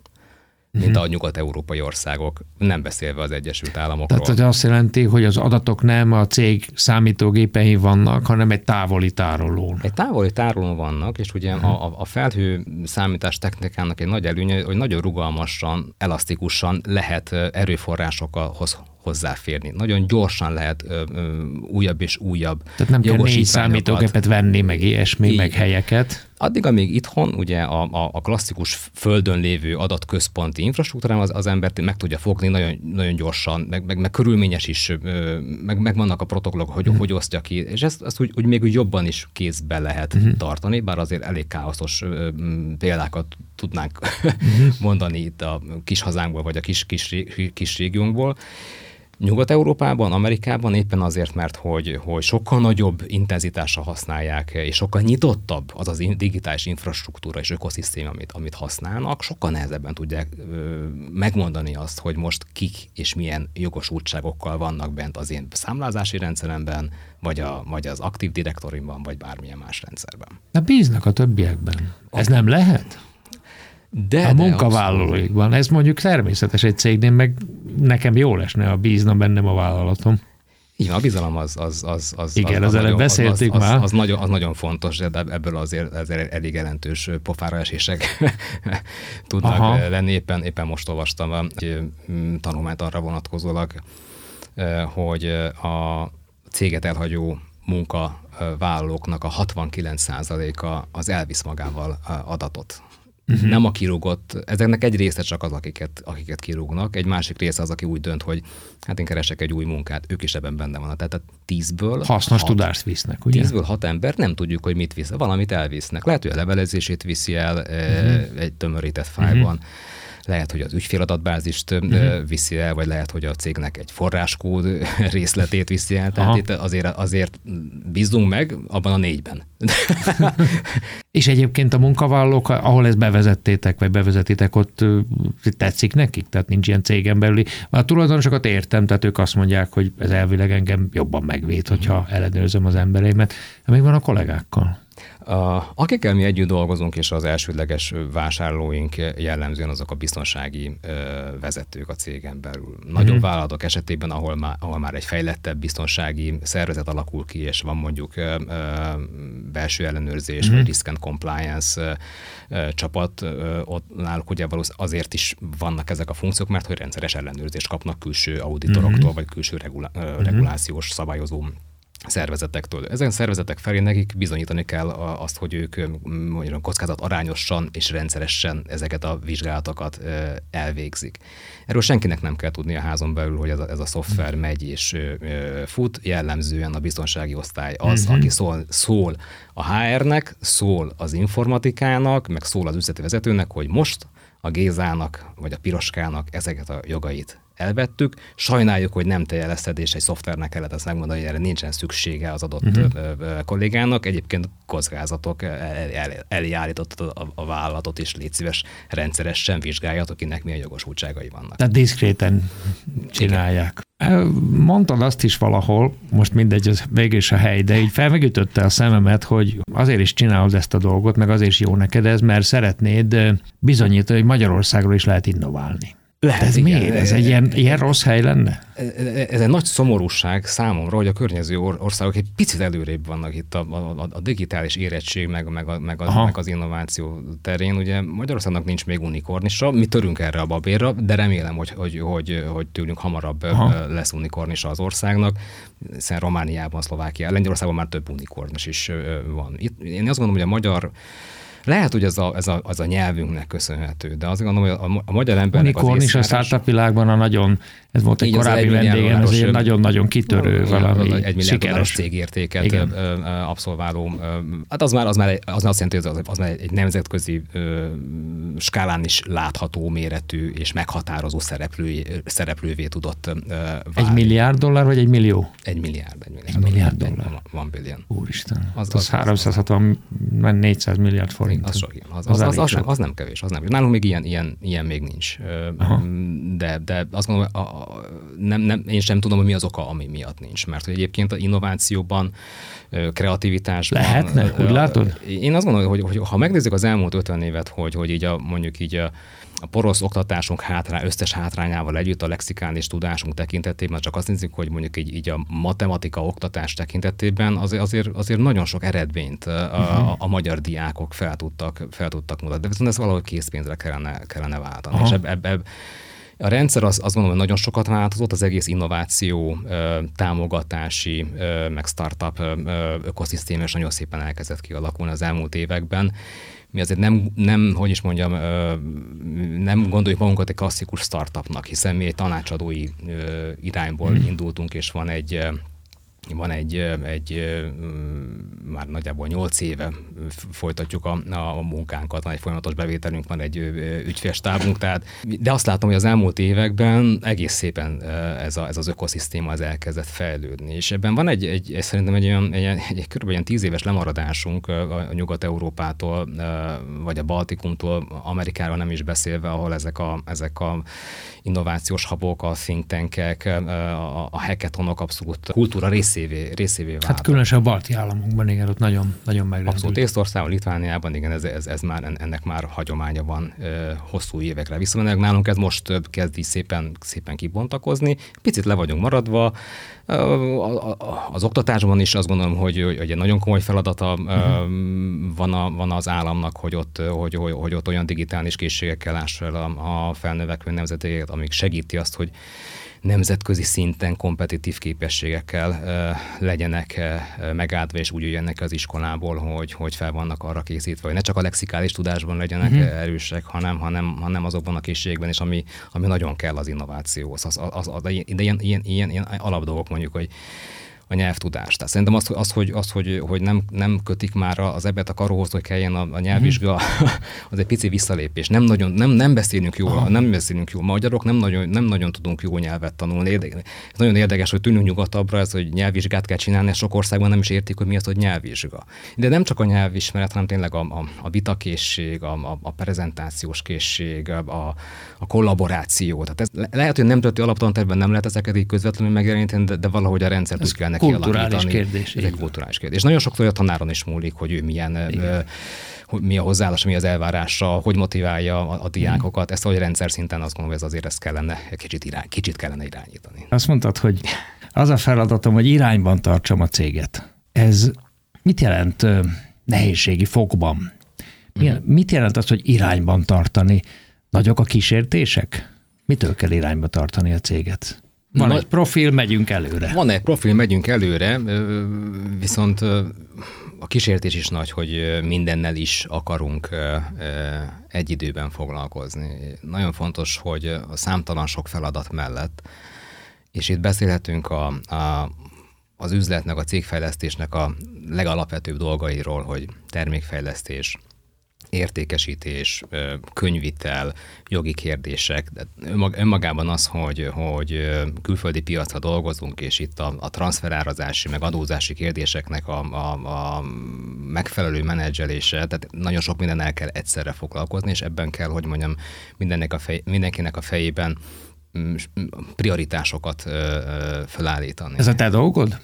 mint mhm. a nyugat-európai országok, nem beszélve az Egyesült Államokról. Tehát azt jelenti, hogy az adatok nem a cég számítógépein vannak, hanem egy távoli tárolón. Egy távoli tárolón vannak, és ugye uh-huh. a, a felhő számítás technikának egy nagy előnye, hogy nagyon rugalmasan, elasztikusan lehet erőforrásokhoz hozzáférni. Nagyon gyorsan lehet ö, ö, újabb és újabb Tehát nem kell négy számítógépet venni, meg ilyesmi, Így. meg helyeket. Addig, amíg itthon ugye a, a, a klasszikus földön lévő adatközponti infrastruktúrám az, az embert meg tudja fogni nagyon, nagyon gyorsan, meg, meg, meg körülményes is, meg, meg vannak a protokollok, hogy uh-huh. hogy osztja ki, és ezt, ezt úgy, úgy még úgy jobban is kézbe lehet uh-huh. tartani, bár azért elég káoszos példákat tudnánk uh-huh. mondani itt a kis hazánkból, vagy a kis, kis, kis régiónkból. Nyugat-Európában, Amerikában éppen azért, mert hogy, hogy sokkal nagyobb intenzitással használják, és sokkal nyitottabb az az digitális infrastruktúra és ökoszisztéma, amit, amit használnak, sokkal nehezebben tudják ö, megmondani azt, hogy most kik és milyen jogosultságokkal vannak bent az én számlázási rendszeremben, vagy, a, vagy az aktív direktorimban, vagy bármilyen más rendszerben. De bíznak a többiekben. Ez nem lehet? De, a munkavállalóikban. Ez mondjuk természetes egy cégnél, meg nekem jól esne, a bízna bennem a vállalatom. Igen, a bizalom az, az, az, az Igen, az, az, az beszéltük az, már. Az, az, nagyon, az nagyon fontos, de ebből azért, azért elég jelentős pofára esések tudnak Aha. lenni. Éppen, éppen most olvastam egy tanulmányt arra vonatkozólag, hogy a céget elhagyó munkavállalóknak a 69%-a az elvisz magával adatot Uh-huh. Nem a kirúgott, ezeknek egy része csak az, akiket, akiket kirúgnak, egy másik része az, aki úgy dönt, hogy hát én keresek egy új munkát, ők is ebben benne vannak. Tehát a tízből... Hasznos hat, tudást visznek, ugye? Tízből hat ember nem tudjuk, hogy mit visz, valamit elvisznek. Lehet, hogy a levelezését viszi el uh-huh. egy tömörített fájlban. Uh-huh lehet, hogy az ügyféladatbázist uh-huh. viszi el, vagy lehet, hogy a cégnek egy forráskód részletét viszi el. Tehát Aha. itt azért, azért bízunk meg abban a négyben. És egyébként a munkavállalók, ahol ezt bevezettétek, vagy bevezetitek, ott tetszik nekik? Tehát nincs ilyen cégen belüli. A tulajdonosokat értem, tehát ők azt mondják, hogy ez elvileg engem jobban megvéd, hogyha ellenőrzöm az embereimet. De még van a kollégákkal. Akikkel mi együtt dolgozunk, és az elsődleges vásárlóink jellemzően azok a biztonsági vezetők a cégen belül. Nagyobb mm-hmm. vállalatok esetében, ahol már, ahol már egy fejlettebb biztonsági szervezet alakul ki, és van mondjuk belső ellenőrzés, mm-hmm. vagy risk and compliance csapat, ott náluk ugye azért is vannak ezek a funkciók, mert hogy rendszeres ellenőrzést kapnak külső auditoroktól, mm-hmm. vagy külső regula- mm-hmm. regulációs szabályozó szervezetektől. Ezen szervezetek felé nekik bizonyítani kell azt, hogy ők mondjuk kockázat arányosan és rendszeresen ezeket a vizsgálatokat elvégzik. Erről senkinek nem kell tudni a házon belül, hogy ez a, ez a szoftver megy és fut. Jellemzően a biztonsági osztály az, uh-huh. aki szól, szól a HR-nek, szól az informatikának, meg szól az üzleti vezetőnek, hogy most a Gézának vagy a Piroskának ezeket a jogait elvettük. Sajnáljuk, hogy nem te és egy szoftvernek kellett ezt megmondani, hogy erre nincsen szüksége az adott uh-huh. kollégának. Egyébként kockázatok elé állított a, a vállalatot, és légy szíves rendszeresen vizsgáljatok, kinek milyen jogosultságai vannak. Tehát diszkréten csinálják. Mondtad azt is valahol, most mindegy, az végül a hely, de így felmegütötte a szememet, hogy azért is csinálod ezt a dolgot, meg azért is jó neked ez, mert szeretnéd bizonyítani, hogy Magyarországról is lehet innoválni. Lehet, ez igen. miért? Ez egy ilyen, ilyen rossz hely lenne? Ez egy nagy szomorúság számomra, hogy a környező országok egy picit előrébb vannak itt a, a, a digitális érettség, meg, meg, a, meg, az, meg az innováció terén. Ugye Magyarországnak nincs még unikornisa, mi törünk erre a babérra, de remélem, hogy, hogy, hogy, hogy tőlünk hamarabb Aha. lesz unikornisa az országnak, hiszen Romániában, Szlovákiában, Lengyelországban már több unikornis is van. Itt, én azt gondolom, hogy a magyar Lehet, hogy ez a, ez a, az a nyelvünknek köszönhető, de azt gondolom, hogy a, a magyar embernek Unicorn is a startup világban a nagyon, ez volt egy korábbi vendégem, egy nagyon-nagyon kitörő valami Egy milliárd cégértéket Igen. abszolváló, hát az már, az már, az már azt jelenti, hogy az, az már egy nemzetközi skálán is látható méretű és meghatározó szereplő, szereplővé tudott válni. Egy milliárd dollár, vagy egy millió? Egy milliárd. Egy milliárd, egy milliárd dollár. dollár. Van billion. Úristen. Az, az, az, az 360, 400 milliárd forint. Az, sok, az, az, az, az, az, nem kevés. Az nem. Nálunk még ilyen, ilyen, ilyen még nincs. Aha. De, de azt gondolom, a, a, nem, nem, én sem tudom, hogy mi az oka, ami miatt nincs. Mert hogy egyébként a innovációban, kreativitásban... Lehetne? Úgy látod? Én azt gondolom, hogy, hogy ha megnézzük az elmúlt 50 évet, hogy, hogy így a, mondjuk így a, a porosz oktatásunk hátrá, összes hátrányával együtt a lexikális tudásunk tekintetében, csak azt nézzük, hogy mondjuk így, így a matematika oktatás tekintetében azért, azért, azért nagyon sok eredményt a, a, a magyar diákok fel tudtak, fel tudtak mutatni. De viszont ez valahogy készpénzre kellene, kellene váltani. Aha. És ebb, ebb, ebb, a rendszer az, azt gondolom, hogy nagyon sokat változott, az egész innováció, támogatási, meg startup ökoszisztéma is nagyon szépen elkezdett kialakulni az elmúlt években mi azért nem, nem, hogy is mondjam, nem gondoljuk magunkat egy klasszikus startupnak, hiszen mi egy tanácsadói irányból hmm. indultunk, és van egy van egy, egy már nagyjából 8 éve folytatjuk a, a munkánkat, van egy folyamatos bevételünk, van egy ügyfélstábunk, tehát, de azt látom, hogy az elmúlt években egész szépen ez, a, ez az ökoszisztéma az elkezdett fejlődni, és ebben van egy, egy, egy szerintem egy olyan, egy, egy, egy kb. egy 10 éves lemaradásunk a Nyugat-Európától, vagy a Baltikumtól, Amerikáról nem is beszélve, ahol ezek a, ezek a innovációs habok, a think tankek, a, a hackathonok abszolút kultúra részévé, részévé váltak. Hát különösen a balti államokban, igen, ott nagyon, nagyon megrendült. Abszolút Észtországban, Litvániában, igen, ez, ez, ez már, ennek már hagyománya van hosszú évekre. Viszont nálunk ez most kezd így szépen, szépen kibontakozni. Picit le vagyunk maradva, az oktatásban is azt gondolom, hogy, hogy egy nagyon komoly feladata uh-huh. van, a, van az államnak, hogy ott, hogy, hogy, hogy ott olyan digitális készségekkel lássa el a, a felnövekvő nemzeteket, amik segíti azt, hogy nemzetközi szinten kompetitív képességekkel legyenek megáldva, és úgy jöjjenek az iskolából, hogy, hogy fel vannak arra készítve, hogy ne csak a lexikális tudásban legyenek uh-huh. erősek, hanem, hanem, hanem azokban a készségekben is, ami, ami nagyon kell az innovációhoz. Az, az, az, de ilyen, ilyen, ilyen, ilyen alapdolgok mondjuk, hogy a nyelvtudást. Tehát szerintem azt, az, hogy, az, hogy, hogy nem, nem kötik már az ebet a karóhoz, hogy kelljen a, a nyelvvizsga, mm. az egy pici visszalépés. Nem, nagyon, nem, nem beszélünk jól, Aha. nem beszélünk jól. Magyarok nem nagyon, nem nagyon tudunk jó nyelvet tanulni. Ez nagyon érdekes, hogy tűnünk nyugatabbra, ez, hogy nyelvvizsgát kell csinálni, sok országban nem is értik, hogy mi az, hogy nyelvvizsga. De nem csak a nyelvismeret, hanem tényleg a, a, a vitakészség, a, a, a prezentációs készség, a, a kollaboráció. Tehát ez lehet, hogy nem történő alaptanterben nem lehet ezeket így közvetlenül megjeleníteni, de, de valahogy a rendszer kell kulturális kérdés. Ez egy kulturális kérdés. És nagyon sokszor a tanáron is múlik, hogy ő milyen ö, mi a hozzáállás, mi az elvárása, hogy motiválja a, a diákokat. Ezt, hogy rendszer szinten azt gondolom, hogy ez azért ezt kellene, kicsit, irány, kicsit kellene irányítani. Azt mondtad, hogy az a feladatom, hogy irányban tartsam a céget. Ez mit jelent nehézségi fokban? Mi, hmm. Mit jelent az, hogy irányban tartani? Nagyok a kísértések? Mitől kell irányba tartani a céget? Van Na, egy profil, megyünk előre. Van egy profil, megyünk előre, viszont a kísértés is nagy, hogy mindennel is akarunk egy időben foglalkozni. Nagyon fontos, hogy a számtalan sok feladat mellett, és itt beszélhetünk a, a, az üzletnek, a cégfejlesztésnek a legalapvetőbb dolgairól, hogy termékfejlesztés, értékesítés, könyvitel, jogi kérdések. Önmagában az, hogy, hogy külföldi piacra dolgozunk, és itt a, a transferárazási, meg adózási kérdéseknek a, a, a megfelelő menedzselése, tehát nagyon sok minden el kell egyszerre foglalkozni, és ebben kell, hogy mondjam, mindennek a fej, mindenkinek a fejében mm, prioritásokat felállítani. Ez a te dolgod?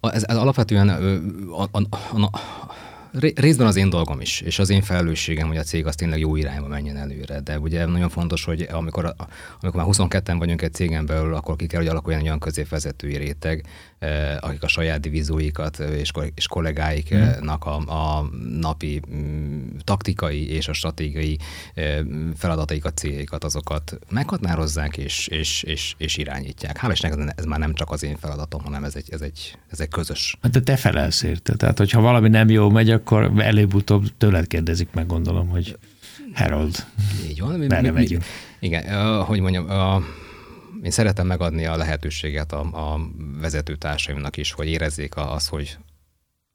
Ez, ez alapvetően a, a, a, részben az én dolgom is, és az én felelősségem, hogy a cég az tényleg jó irányba menjen előre. De ugye nagyon fontos, hogy amikor, amikor már 22-en vagyunk egy cégen belül, akkor ki kell, hogy alakuljon egy olyan középvezetői réteg, eh, akik a saját divízóikat és, és kollégáiknak a, a napi mm, taktikai és a stratégiai eh, feladataikat, céljaikat, azokat meghatározzák és, és, és, és irányítják. Hála Istennek ez már nem csak az én feladatom, hanem ez egy, ez egy, ez egy közös. Hát te felelsz érte. Tehát, hogyha valami nem jó megy, akkor előbb-utóbb tőled kérdezik meg, gondolom, hogy Harold, Így van. Mi, merre mi, megyünk? Igen, uh, hogy mondjam, uh, én szeretem megadni a lehetőséget a, a vezetőtársaimnak is, hogy érezzék azt, hogy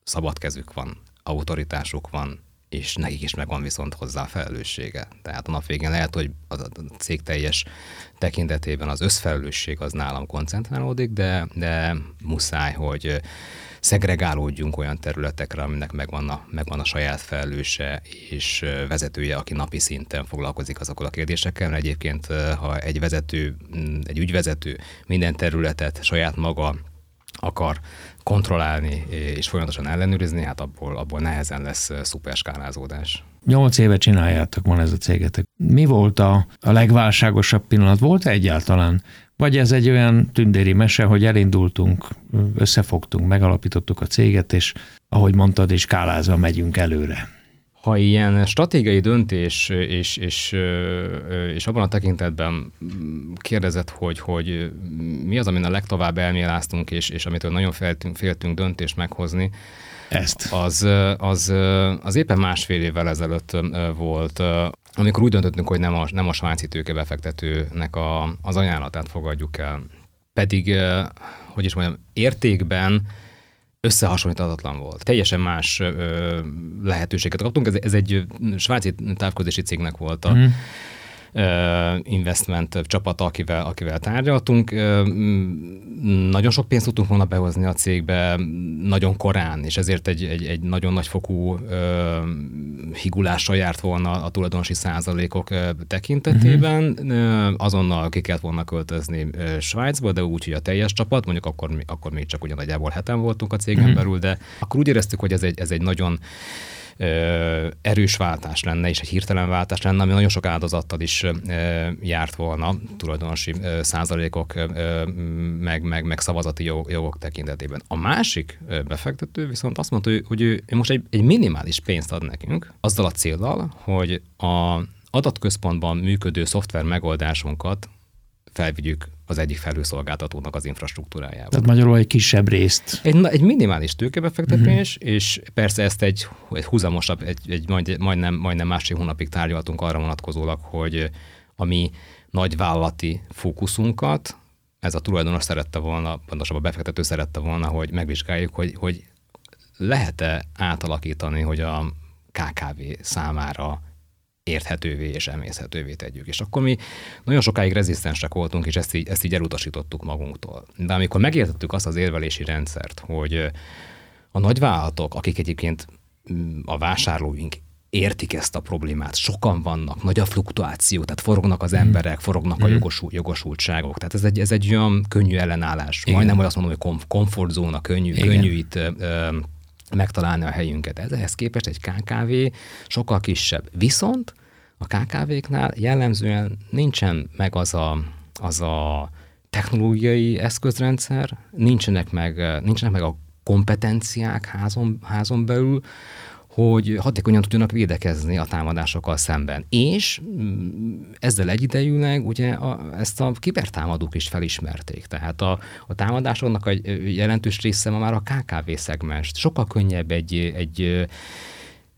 szabad kezük van, autoritásuk van, és nekik is megvan viszont hozzá a felelőssége. Tehát a nap végén lehet, hogy a cég teljes tekintetében az összfelelősség az nálam koncentrálódik, de, de muszáj, hogy szegregálódjunk olyan területekre, aminek megvan a, megvan a saját felelőse és vezetője, aki napi szinten foglalkozik azokkal a kérdésekkel. Mert egyébként, ha egy vezető, egy ügyvezető minden területet saját maga akar kontrollálni és folyamatosan ellenőrizni, hát abból, abból nehezen lesz szuperskálázódás. Nyolc éve csináljátok van ez a cégetek. Mi volt a, a legválságosabb pillanat? Volt egyáltalán? Vagy ez egy olyan tündéri mese, hogy elindultunk, összefogtunk, megalapítottuk a céget, és ahogy mondtad, és skálázva megyünk előre? Ha ilyen stratégiai döntés, és, és, és abban a tekintetben kérdezett, hogy, hogy mi az, amin a legtovább elméláztunk, és, és amitől nagyon féltünk, féltünk döntést meghozni, ezt. Az, az, az éppen másfél évvel ezelőtt volt, amikor úgy döntöttünk, hogy nem a, nem a svájci tőkebefektetőnek a, az ajánlatát fogadjuk el. Pedig, hogy is mondjam, értékben összehasonlíthatatlan volt. Teljesen más ö, lehetőséget kaptunk. Ez, ez egy svájci távközlési cégnek volt a, mm investment csapata, akivel, akivel tárgyaltunk. Nagyon sok pénzt tudtunk volna behozni a cégbe nagyon korán, és ezért egy, egy, egy nagyon nagyfokú higulással járt volna a tulajdonosi százalékok tekintetében. Uh-huh. Azonnal ki kellett volna költözni Svájcba, de úgy, hogy a teljes csapat, mondjuk akkor, akkor még csak ugyanagyából heten voltunk a cégen uh-huh. belül, de akkor úgy éreztük, hogy ez egy, ez egy nagyon erős váltás lenne, és egy hirtelen váltás lenne, ami nagyon sok áldozattal is járt volna tulajdonosi százalékok, meg, meg, meg szavazati jogok tekintetében. A másik befektető viszont azt mondta, hogy ő most egy, egy minimális pénzt ad nekünk, azzal a célral, hogy a adatközpontban működő szoftver megoldásunkat felvigyük az egyik felhőszolgáltatónak az infrastruktúrájába. Tehát magyarul egy kisebb részt. Egy, egy minimális tőkebefektetés, uh-huh. és persze ezt egy, egy húzamosabb, egy, egy majd, majdnem, majdnem másfél hónapig tárgyaltunk arra vonatkozólag, hogy a mi nagyvállalati fókuszunkat, ez a tulajdonos szerette volna, pontosabban a befektető szerette volna, hogy megvizsgáljuk, hogy, hogy lehet-e átalakítani, hogy a KKV számára érthetővé és emészhetővé tegyük. És akkor mi nagyon sokáig rezisztensek voltunk, és ezt így, ezt így elutasítottuk magunktól. De amikor megértettük azt az érvelési rendszert, hogy a nagyvállalatok, akik egyébként mm, a vásárlóink értik ezt a problémát, sokan vannak, nagy a fluktuáció, tehát forognak az mhm. emberek, forognak mm. a mhm. jogosult, jogosultságok. Tehát ez egy, ez egy olyan könnyű ellenállás. Igen. Majdnem, hogy azt mondom, hogy komfortzóna, könnyű, Igen. könnyű itt ö, megtalálni a helyünket. Ehhez képest egy KKV sokkal kisebb. Viszont a KKV-knál jellemzően nincsen meg az a, az a technológiai eszközrendszer, nincsenek meg, nincsenek meg a kompetenciák házon, házon belül, hogy hatékonyan tudjanak védekezni a támadásokkal szemben. És mm, ezzel egyidejűleg ugye a, ezt a kibertámadók is felismerték. Tehát a, a támadásoknak a jelentős része ma már a KKV szegmens. Sokkal könnyebb egy, egy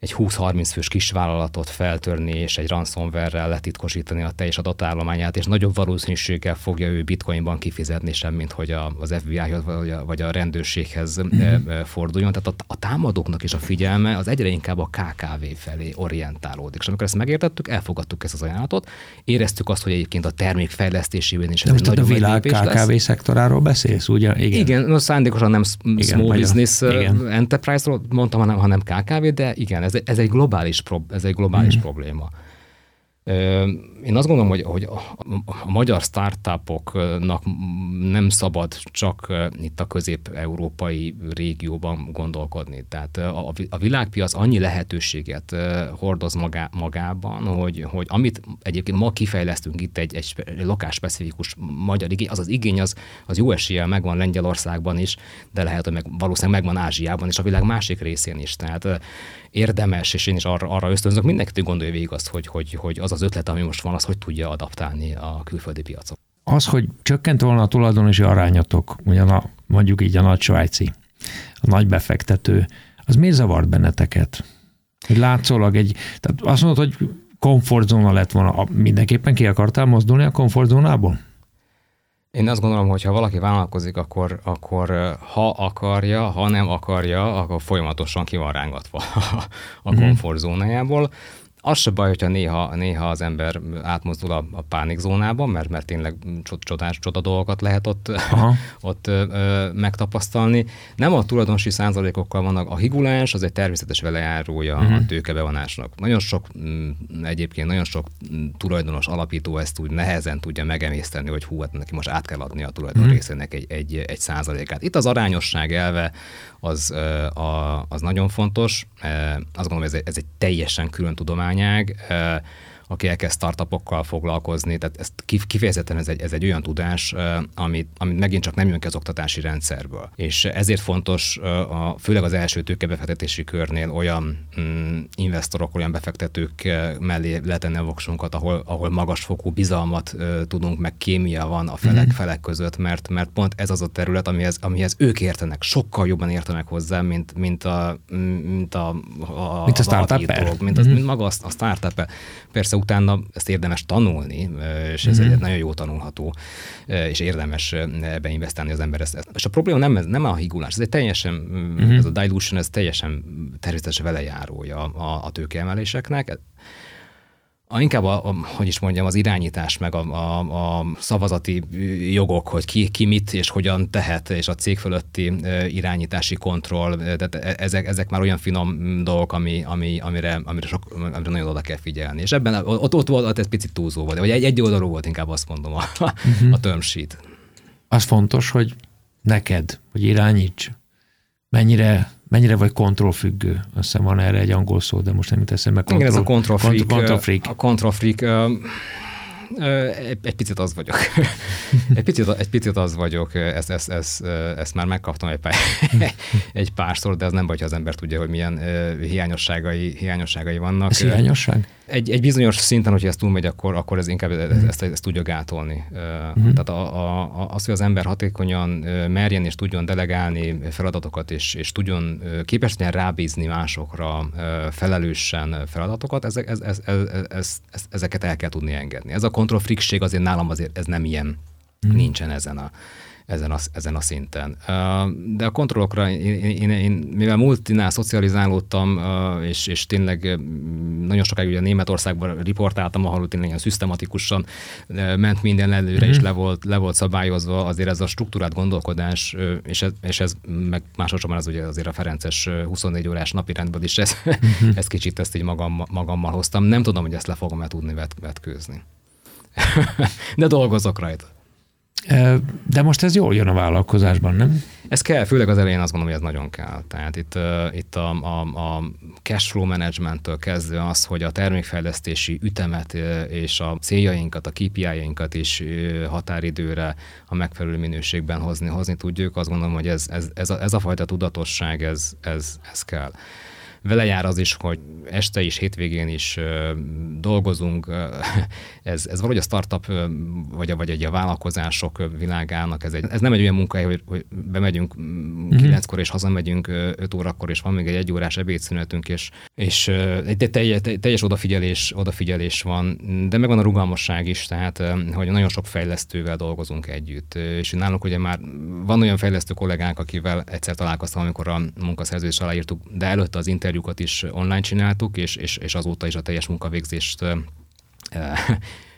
egy 20-30 fős kisvállalatot feltörni, és egy ransomware-rel letitkosítani a teljes adatállományát, és nagyobb valószínűséggel fogja ő bitcoinban kifizetni sem, mint hogy a, az FBI-hoz vagy a, vagy a rendőrséghez mm-hmm. forduljon. Tehát a, a támadóknak is a figyelme az egyre inkább a KKV felé orientálódik. És amikor ezt megértettük, elfogadtuk ezt az ajánlatot, éreztük azt, hogy egyébként a termék fejlesztésében is egy nagy a világ KKV lesz. szektoráról beszélsz, ugye? Igen, igen no, szándékosan nem igen, small business igen. enterprise-ról mondtam, hanem, hanem KKV, de igen, ez ez, ez egy globális, ez egy globális mm. probléma. Én azt gondolom, hogy, hogy a magyar startupoknak nem szabad csak itt a közép-európai régióban gondolkodni. Tehát a, világpiac annyi lehetőséget hordoz magá, magában, hogy, hogy amit egyébként ma kifejlesztünk itt egy, egy lokálspecifikus magyar igény, az az igény az, az jó eséllyel megvan Lengyelországban is, de lehet, hogy meg, valószínűleg megvan Ázsiában és a világ másik részén is. Tehát érdemes, és én is arra, arra ösztönzök, mindenki gondolja végig azt, hogy, hogy, hogy az az ötlet, ami most van, az hogy tudja adaptálni a külföldi piacok. Az, hogy csökkent volna a tulajdonosi arányatok, ugyan a, mondjuk így a nagy svájci, a nagy befektető, Az miért zavart benneteket? Hogy látszólag egy, tehát azt mondod, hogy komfortzóna lett volna, mindenképpen ki akartál mozdulni a komfortzónából? Én azt gondolom, hogy ha valaki vállalkozik, akkor, akkor ha akarja, ha nem akarja, akkor folyamatosan ki van rángatva a mhm. komfortzónájából. Az se baj, hogyha néha, néha az ember átmozdul a, a pánikzónában, mert, mert tényleg csodás, csoda dolgokat lehet ott, ott ö, megtapasztalni. Nem a tulajdonosi százalékokkal vannak. A higulás az egy természetes velejárója uh-huh. a mhm. tőkebevonásnak. Nagyon sok, m, egyébként nagyon sok tulajdonos alapító ezt úgy nehezen tudja megemészteni, hogy hú, hát neki most át kell adni a tulajdon uh-huh. részének egy, egy, egy százalékát. Itt az arányosság elve az, a, az nagyon fontos. Azt gondolom, ez egy, ez egy teljesen külön tudományág aki elkezd startupokkal foglalkozni, tehát ezt kifejezetten ez egy, ez egy olyan tudás, amit, amit megint csak nem jön ki az oktatási rendszerből. És ezért fontos, a, főleg az első tőkebefektetési körnél olyan mm, investorok, olyan befektetők mellé letenni a voksunkat, ahol, ahol magasfokú bizalmat tudunk, meg kémia van a felek, mm-hmm. felek között, mert, mert pont ez az a terület, amihez, amihez ők értenek, sokkal jobban értenek hozzá, mint, mint a, mint a, a, mint a startup mint, az, mm-hmm. mint maga a, a startup Persze utána ezt érdemes tanulni, és ez mm-hmm. egy nagyon jó tanulható, és érdemes beinvestálni az ember. Ezt. És a probléma nem, nem a higulás, ez egy teljesen, mm-hmm. ez a dilution, ez teljesen természetes velejárója a, a tőkeemeléseknek a, inkább, a, a, hogy is mondjam, az irányítás, meg a, a, a szavazati jogok, hogy ki, ki mit és hogyan tehet, és a cég fölötti irányítási kontroll, tehát e, ezek, ezek már olyan finom dolgok, ami, ami, amire, amire, sok, amire nagyon oda kell figyelni. És ebben ott, ott volt, ott ez picit túlzó volt, vagy egy, egy oldalú volt, inkább azt mondom, a, uh-huh. a term sheet. Az fontos, hogy neked, hogy irányíts, mennyire mennyire vagy kontrollfüggő. Azt hiszem van erre egy angol szó, de most nem jut eszembe. Control, Igen, ez a control freak. Control freak. A control freak egy, egy picit az vagyok. egy, picit, egy picit az vagyok, ezt, ezt, ezt, ezt már megkaptam egy, pár, egy párszor, de ez nem baj, ha az ember tudja, hogy milyen hiányosságai, hiányosságai vannak. Ez hiányosság? Egy, egy bizonyos szinten, hogyha ez túlmegy, akkor, akkor ez inkább ezt, ezt, ezt tudja gátolni. Uh-huh. Tehát a, a, az, hogy az ember hatékonyan merjen és tudjon delegálni feladatokat, és, és tudjon képes legyen rábízni másokra felelősen feladatokat, ezek, ez, ez, ez, ez, ez, ezeket el kell tudni engedni. Ez a kontrollfrikség azért nálam azért ez nem ilyen, uh-huh. nincsen ezen a, ezen a, ezen a szinten. De a kontrollokra, én, én, én mivel multinál szocializálódtam, és, és tényleg nagyon sokáig ugye Németországban riportáltam, ahol tényleg ilyen szisztematikusan ment minden előre, mm-hmm. és mhm. le volt, le volt szabályozva, azért ez a struktúrát gondolkodás, és ez, és ez meg másodszorban az ugye azért a Ferences 24 órás napi rendből is ez, mm-hmm. ezt kicsit ezt így magam, magammal hoztam. Nem tudom, hogy ezt le fogom-e tudni vet, vetkőzni. De dolgozok rajta. De most ez jól jön a vállalkozásban, nem? Ez kell, főleg az elején azt gondolom, hogy ez nagyon kell. Tehát itt, itt a, a, a cash flow managementtől kezdve az, hogy a termékfejlesztési ütemet és a céljainkat, a KPI-jainkat is határidőre a megfelelő minőségben hozni, hozni tudjuk, azt gondolom, hogy ez, ez, ez, a, ez a fajta tudatosság, ez, ez, ez kell vele jár az is, hogy este is, hétvégén is dolgozunk. Ez, ez valahogy a startup vagy vagy egy a vállalkozások világának, ez, egy, ez nem egy olyan munkahely, hogy, hogy bemegyünk uh-huh. kilenckor és hazamegyünk öt órakor, és van még egy egyórás ebédszünetünk, és, és egy teljes, teljes odafigyelés, odafigyelés van, de megvan a rugalmasság is, tehát hogy nagyon sok fejlesztővel dolgozunk együtt. És nálunk ugye már van olyan fejlesztő kollégánk, akivel egyszer találkoztam, amikor a munkaszerződést aláírtuk, de előtte az interjú interjúkat is online csináltuk, és, és, és azóta is a teljes munkavégzést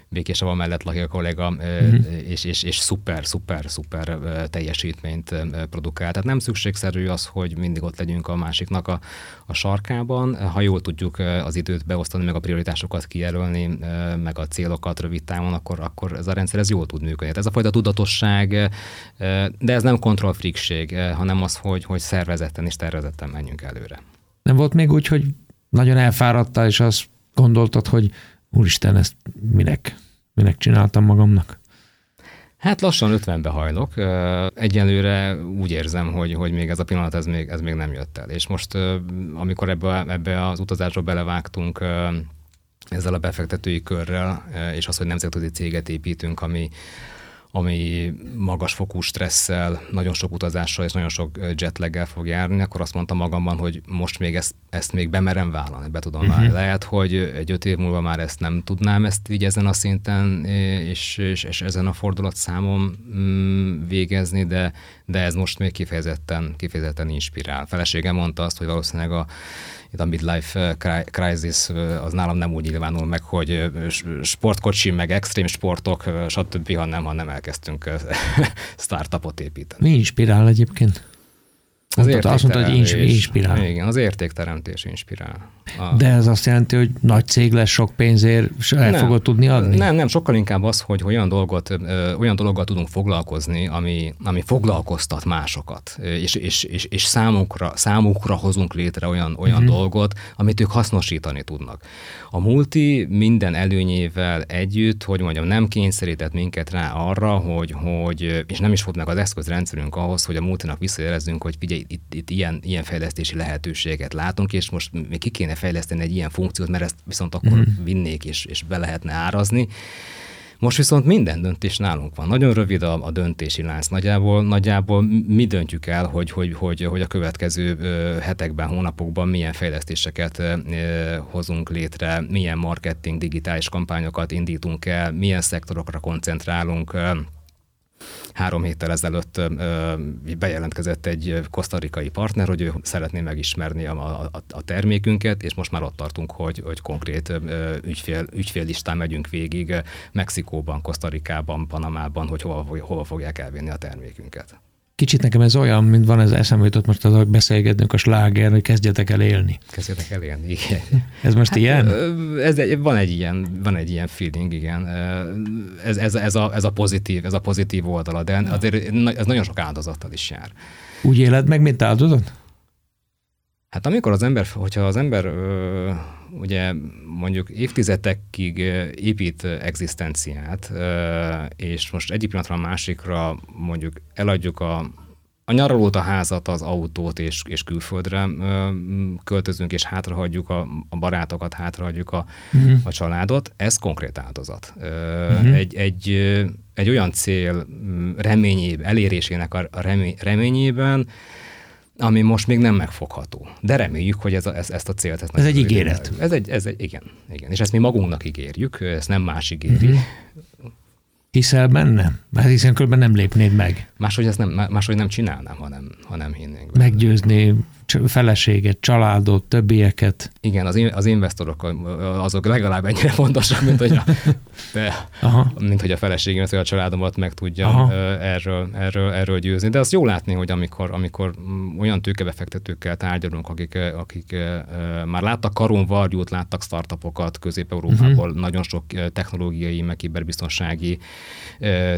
Békésával mellett lakik a kollega, uh-huh. és, és, és szuper, szuper, szuper teljesítményt produkál. Tehát nem szükségszerű az, hogy mindig ott legyünk a másiknak a, a sarkában. Ha jól tudjuk az időt beosztani, meg a prioritásokat kijelölni, meg a célokat rövid távon, akkor, akkor ez a rendszer ez jól tud működni. Ez a fajta tudatosság, de ez nem kontrollfrikség, hanem az, hogy, hogy szervezetten és tervezetten menjünk előre. Nem volt még úgy, hogy nagyon elfáradtál, és azt gondoltad, hogy úristen, ezt minek, minek csináltam magamnak? Hát lassan 50-be hajlok. Egyelőre úgy érzem, hogy, hogy még ez a pillanat ez még, ez még nem jött el. És most, amikor ebbe, ebbe az utazásba belevágtunk ezzel a befektetői körrel, és az, hogy nemzetközi céget építünk, ami, ami magas fokú stresszel, nagyon sok utazással és nagyon sok jetlaggel fog járni, akkor azt mondtam magamban, hogy most még ezt, ezt még bemerem vállalni, be tudom uh-huh. Lehet, hogy egy öt év múlva már ezt nem tudnám ezt így ezen a szinten és, és, és ezen a fordulatszámon mm, végezni, de, de ez most még kifejezetten, kifejezetten inspirál. Feleségem mondta azt, hogy valószínűleg a itt a midlife crisis az nálam nem úgy nyilvánul meg, hogy sportkocsi, meg extrém sportok, stb., hanem, hanem elkezdtünk startupot építeni. Mi inspirál egyébként? Az mondta, azt mondta, hogy inspirál. Igen, az értékteremtés inspirál. A... De ez azt jelenti, hogy nagy cég lesz sok pénzért, és el nem, fogod tudni adni? Nem, nem, sokkal inkább az, hogy olyan, dolgot, ö, olyan dologgal tudunk foglalkozni, ami, ami foglalkoztat másokat, és, és, és, és számukra, számukra hozunk létre olyan, olyan uh-huh. dolgot, amit ők hasznosítani tudnak. A multi minden előnyével együtt, hogy mondjam, nem kényszerített minket rá arra, hogy, hogy és nem is volt meg az eszközrendszerünk ahhoz, hogy a multinak visszajelezzünk, hogy figyelj, itt, itt ilyen, ilyen fejlesztési lehetőséget látunk, és most még ki kéne fejleszteni egy ilyen funkciót, mert ezt viszont akkor mm. vinnék, és, és be lehetne árazni. Most viszont minden döntés nálunk van. Nagyon rövid a, a döntési lánc. Nagyjából, nagyjából mi döntjük el, hogy, hogy, hogy, hogy a következő hetekben, hónapokban milyen fejlesztéseket hozunk létre, milyen marketing, digitális kampányokat indítunk el, milyen szektorokra koncentrálunk, Három héttel ezelőtt bejelentkezett egy kosztarikai partner, hogy ő szeretné megismerni a, a, a termékünket, és most már ott tartunk, hogy, hogy konkrét ügyfél, ügyféllistán megyünk végig Mexikóban, Kosztarikában, Panamában, hogy hova, hova fogják elvinni a termékünket. Kicsit nekem ez olyan, mint van ez eszembe jutott most az, hogy beszélgetnünk a sláger, hogy kezdjetek el élni. Kezdjetek el élni, igen. Ez most hát, ilyen? Ez egy, van, egy ilyen, van egy ilyen feeling, igen. Ez, ez, ez, a, ez, a pozitív, ez a pozitív oldala, de azért ez nagyon sok áldozattal is jár. Úgy éled meg, mint áldozat? Hát amikor az ember, hogyha az ember ugye mondjuk évtizedekig épít egzisztenciát, és most egyik pillanatra a másikra mondjuk eladjuk a, a nyaralót, a házat, az autót, és, és külföldre költözünk, és hátrahagyjuk a, a barátokat, hátrahagyjuk a, uh-huh. a családot, ez konkrét áldozat. Uh-huh. Egy, egy, egy olyan cél reményében, elérésének a reményében, ami most még nem megfogható. De reméljük, hogy ez a, ez, ezt a célt... Ez, ez egy ígéret. Ez egy, ez egy, igen, igen. És ezt mi magunknak ígérjük, ezt nem más ígéri. Mm-hmm. Hiszel benne? Mert hiszen körben nem lépnéd meg. Máshogy ezt nem, máshogy nem csinálnám, ha nem, ha nem hinnénk. Benne. Meggyőzni feleséget, családot, többieket. Igen, az, az investorok azok legalább ennyire fontosak, mint hogy a, de, mint hogy a feleségemet vagy a családomat meg tudjam erről, erről, erről győzni. De az jó látni, hogy amikor, amikor olyan tőkebefektetőkkel tárgyalunk, akik, akik már láttak karon varjút, láttak startupokat Közép-Európából, uh-huh. nagyon sok technológiai, meg kiberbiztonsági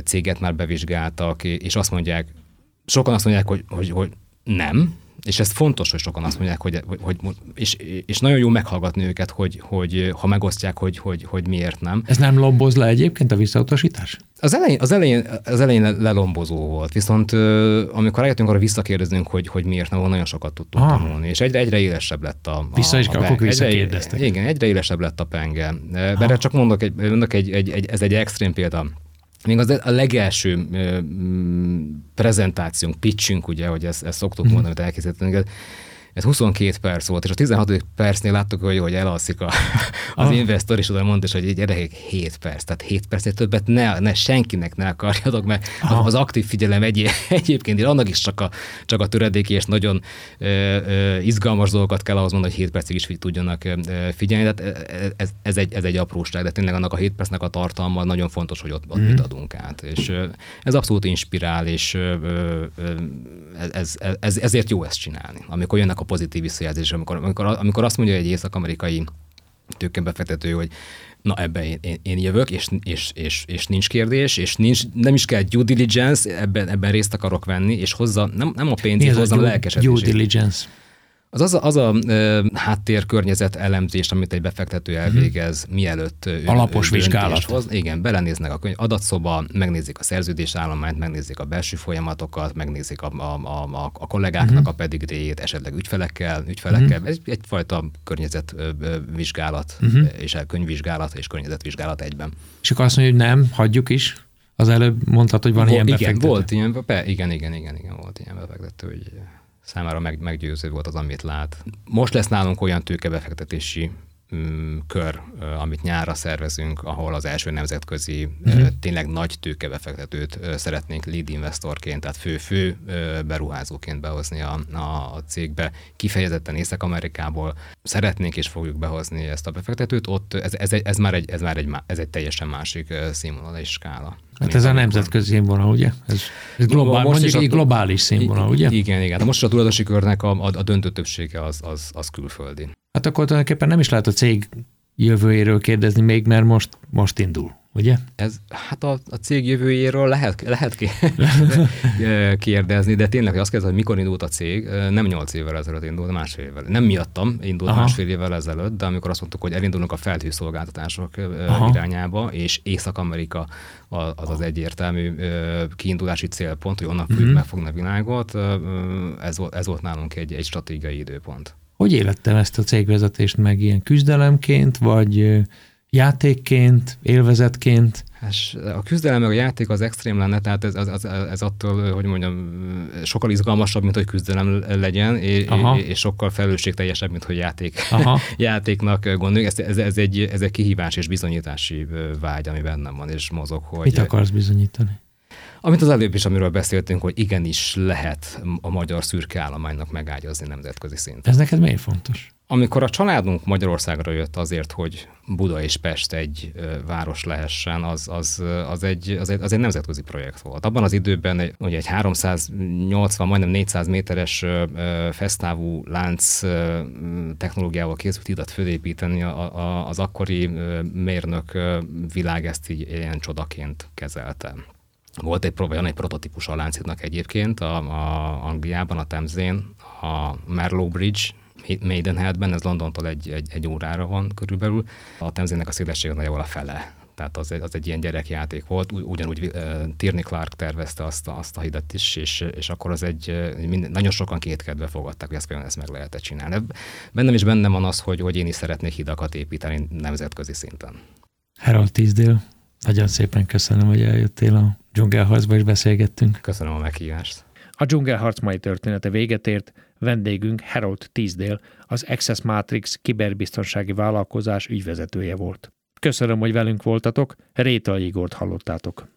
céget már bevizsgáltak, és azt mondják, sokan azt mondják, hogy, hogy, hogy nem, és ez fontos, hogy sokan azt mondják, hogy, hogy, és, és nagyon jó meghallgatni őket, hogy, hogy ha megosztják, hogy, hogy, hogy miért nem. Ez nem lomboz le egyébként a visszautasítás? Az elején, az elején, az elején lelombozó volt, viszont amikor eljöttünk arra visszakérdezünk, hogy, hogy miért nem, nagyon sokat tudtunk ah. tanulni, és egyre, egyre élesebb lett a, a Vissza is a akkor visszakérdeztek. Egyre, igen, egyre élesebb lett a penge. Erre csak mondok, egy, mondok egy, egy, egy, ez egy extrém példa még az a legelső prezentációnk, pitchünk, ugye, hogy ezt, ezt szoktuk mondani, hogy elkészítettünk, ez 22 perc volt, és a 16. percnél láttuk, hogy, hogy elalszik a, az ah. investor, és oda mondta, hogy egy gyerekek 7 perc, tehát 7 percnél többet ne, ne senkinek ne akarjatok, mert ah. az aktív figyelem egy, egyébként, annak is csak a, csak a töredéki és nagyon ö, ö, izgalmas dolgokat kell ahhoz mondani, hogy 7 percig is tudjanak figyelni. Tehát ez, ez, egy, ez egy apróság, de tényleg annak a 7 percnek a tartalma nagyon fontos, hogy ott, ott mm. mit adunk át. És ez abszolút inspirál, és ez, ez, ez, ezért jó ezt csinálni. Amikor jönnek a pozitív visszajelzés, amikor, amikor, amikor azt mondja egy észak-amerikai tőkebefektető, hogy na ebben én, én, én jövök, és, és, és, és nincs kérdés, és nincs, nem is kell due diligence, ebben, ebben részt akarok venni, és hozza, nem, nem a pénzét, hozzam a lelkesedését. Due diligence. Az az a, az a ö, háttérkörnyezet elemzés, amit egy befektető mhm. elvégez, uh-huh. mielőtt ő, Alapos ő vizsgálat. Hoz. Igen, belenéznek a könyv adatszoba, megnézik a szerződés állományt, megnézik a belső folyamatokat, megnézik a, a, a, a kollégáknak uh-huh. a pedigréjét, esetleg ügyfelekkel, ügyfelekkel. Uh-huh. Ez egyfajta környezetvizsgálat, uh-huh. és könyvvizsgálat és környezetvizsgálat egyben. És akkor azt mondja, hogy nem, hagyjuk is? Az előbb mondtad, hogy van Vol, ilyen befektető. Igen, volt ilyen, be, igen, igen, igen, igen, volt ilyen befektető, hogy számára meg, meggyőző volt az, amit lát. Most lesz nálunk olyan tőkebefektetési kör, amit nyárra szervezünk, ahol az első nemzetközi, uh-huh. tényleg nagy tőkebefektetőt szeretnénk lead investorként, tehát fő-fő beruházóként behozni a, a, cégbe, kifejezetten Észak-Amerikából szeretnénk és fogjuk behozni ezt a befektetőt, ott ez, ez, egy, ez már, egy, ez már egy, ez egy teljesen másik színvonal és skála. Hát ez a nemzetközi színvonal, ugye? Ez, ez globál, most mondjuk egy globális színvonal, ugye? Igen, igen. De most a tulajdonosi körnek a, a, a döntő többsége az, az, az külföldi. Hát akkor tulajdonképpen nem is lehet a cég jövőjéről kérdezni még, mert most, most indul, ugye? Ez, hát a, a cég jövőjéről lehet, lehet kérdezni, de tényleg, azt kérdez, hogy mikor indult a cég, nem nyolc évvel ezelőtt indult, másfél évvel. Nem miattam indult Aha. másfél évvel ezelőtt, de amikor azt mondtuk, hogy elindulnak a felhőszolgáltatások Aha. irányába, és Észak-Amerika az az egyértelmű kiindulási célpont, hogy onnan uh-huh. megfogni a világot, ez volt, ez volt nálunk egy, egy stratégiai időpont. Hogy élettem ezt a cégvezetést meg ilyen küzdelemként, vagy játékként, élvezetként? Hát a küzdelem meg a játék az extrém lenne, tehát ez, az, az, ez attól, hogy mondjam, sokkal izgalmasabb, mint hogy küzdelem legyen, és, és sokkal felelősségteljesebb, mint hogy játék, Aha. játéknak gondoljuk. Ez, ez, ez, egy, ez egy kihívás és bizonyítási vágy, ami bennem van, és mozog. Hogy Mit akarsz bizonyítani? Amit az előbb is, amiről beszéltünk, hogy igenis lehet a magyar szürke állománynak megágyazni nemzetközi szinten. Ez neked miért fontos? Amikor a családunk Magyarországra jött azért, hogy Buda és Pest egy város lehessen, az, az, az, egy, az, egy, az egy nemzetközi projekt volt. Abban az időben egy, ugye egy 380, majdnem 400 méteres fesztávú lánc technológiával készült idat fölépíteni, a, a, az akkori mérnök világ ezt így ilyen csodaként kezelte. Volt egy, van egy prototípus a Láncitnak egyébként a, a Angliában, a Temzén, a Merlow Bridge, Maidenheadben, ez Londontól egy, egy, egy órára van körülbelül. A Temzének a szélessége nagyjából a fele tehát az, az egy ilyen gyerekjáték volt, ugyanúgy uh, Tierney Clark tervezte azt, a, azt a hidat is, és, és akkor az egy, minden, nagyon sokan kétkedve fogadták, hogy ezt ezt meg lehet csinálni. Bennem is bennem van az, hogy, hogy én is szeretnék hidakat építeni nemzetközi szinten. Harold Tisdale, nagyon szépen köszönöm, hogy eljöttél a dzsungelharcba, és beszélgettünk. Köszönöm a meghívást. A dzsungelharc mai története véget ért, vendégünk Harold Tisdale, az Access Matrix kiberbiztonsági vállalkozás ügyvezetője volt. Köszönöm, hogy velünk voltatok, Réta Igort hallottátok.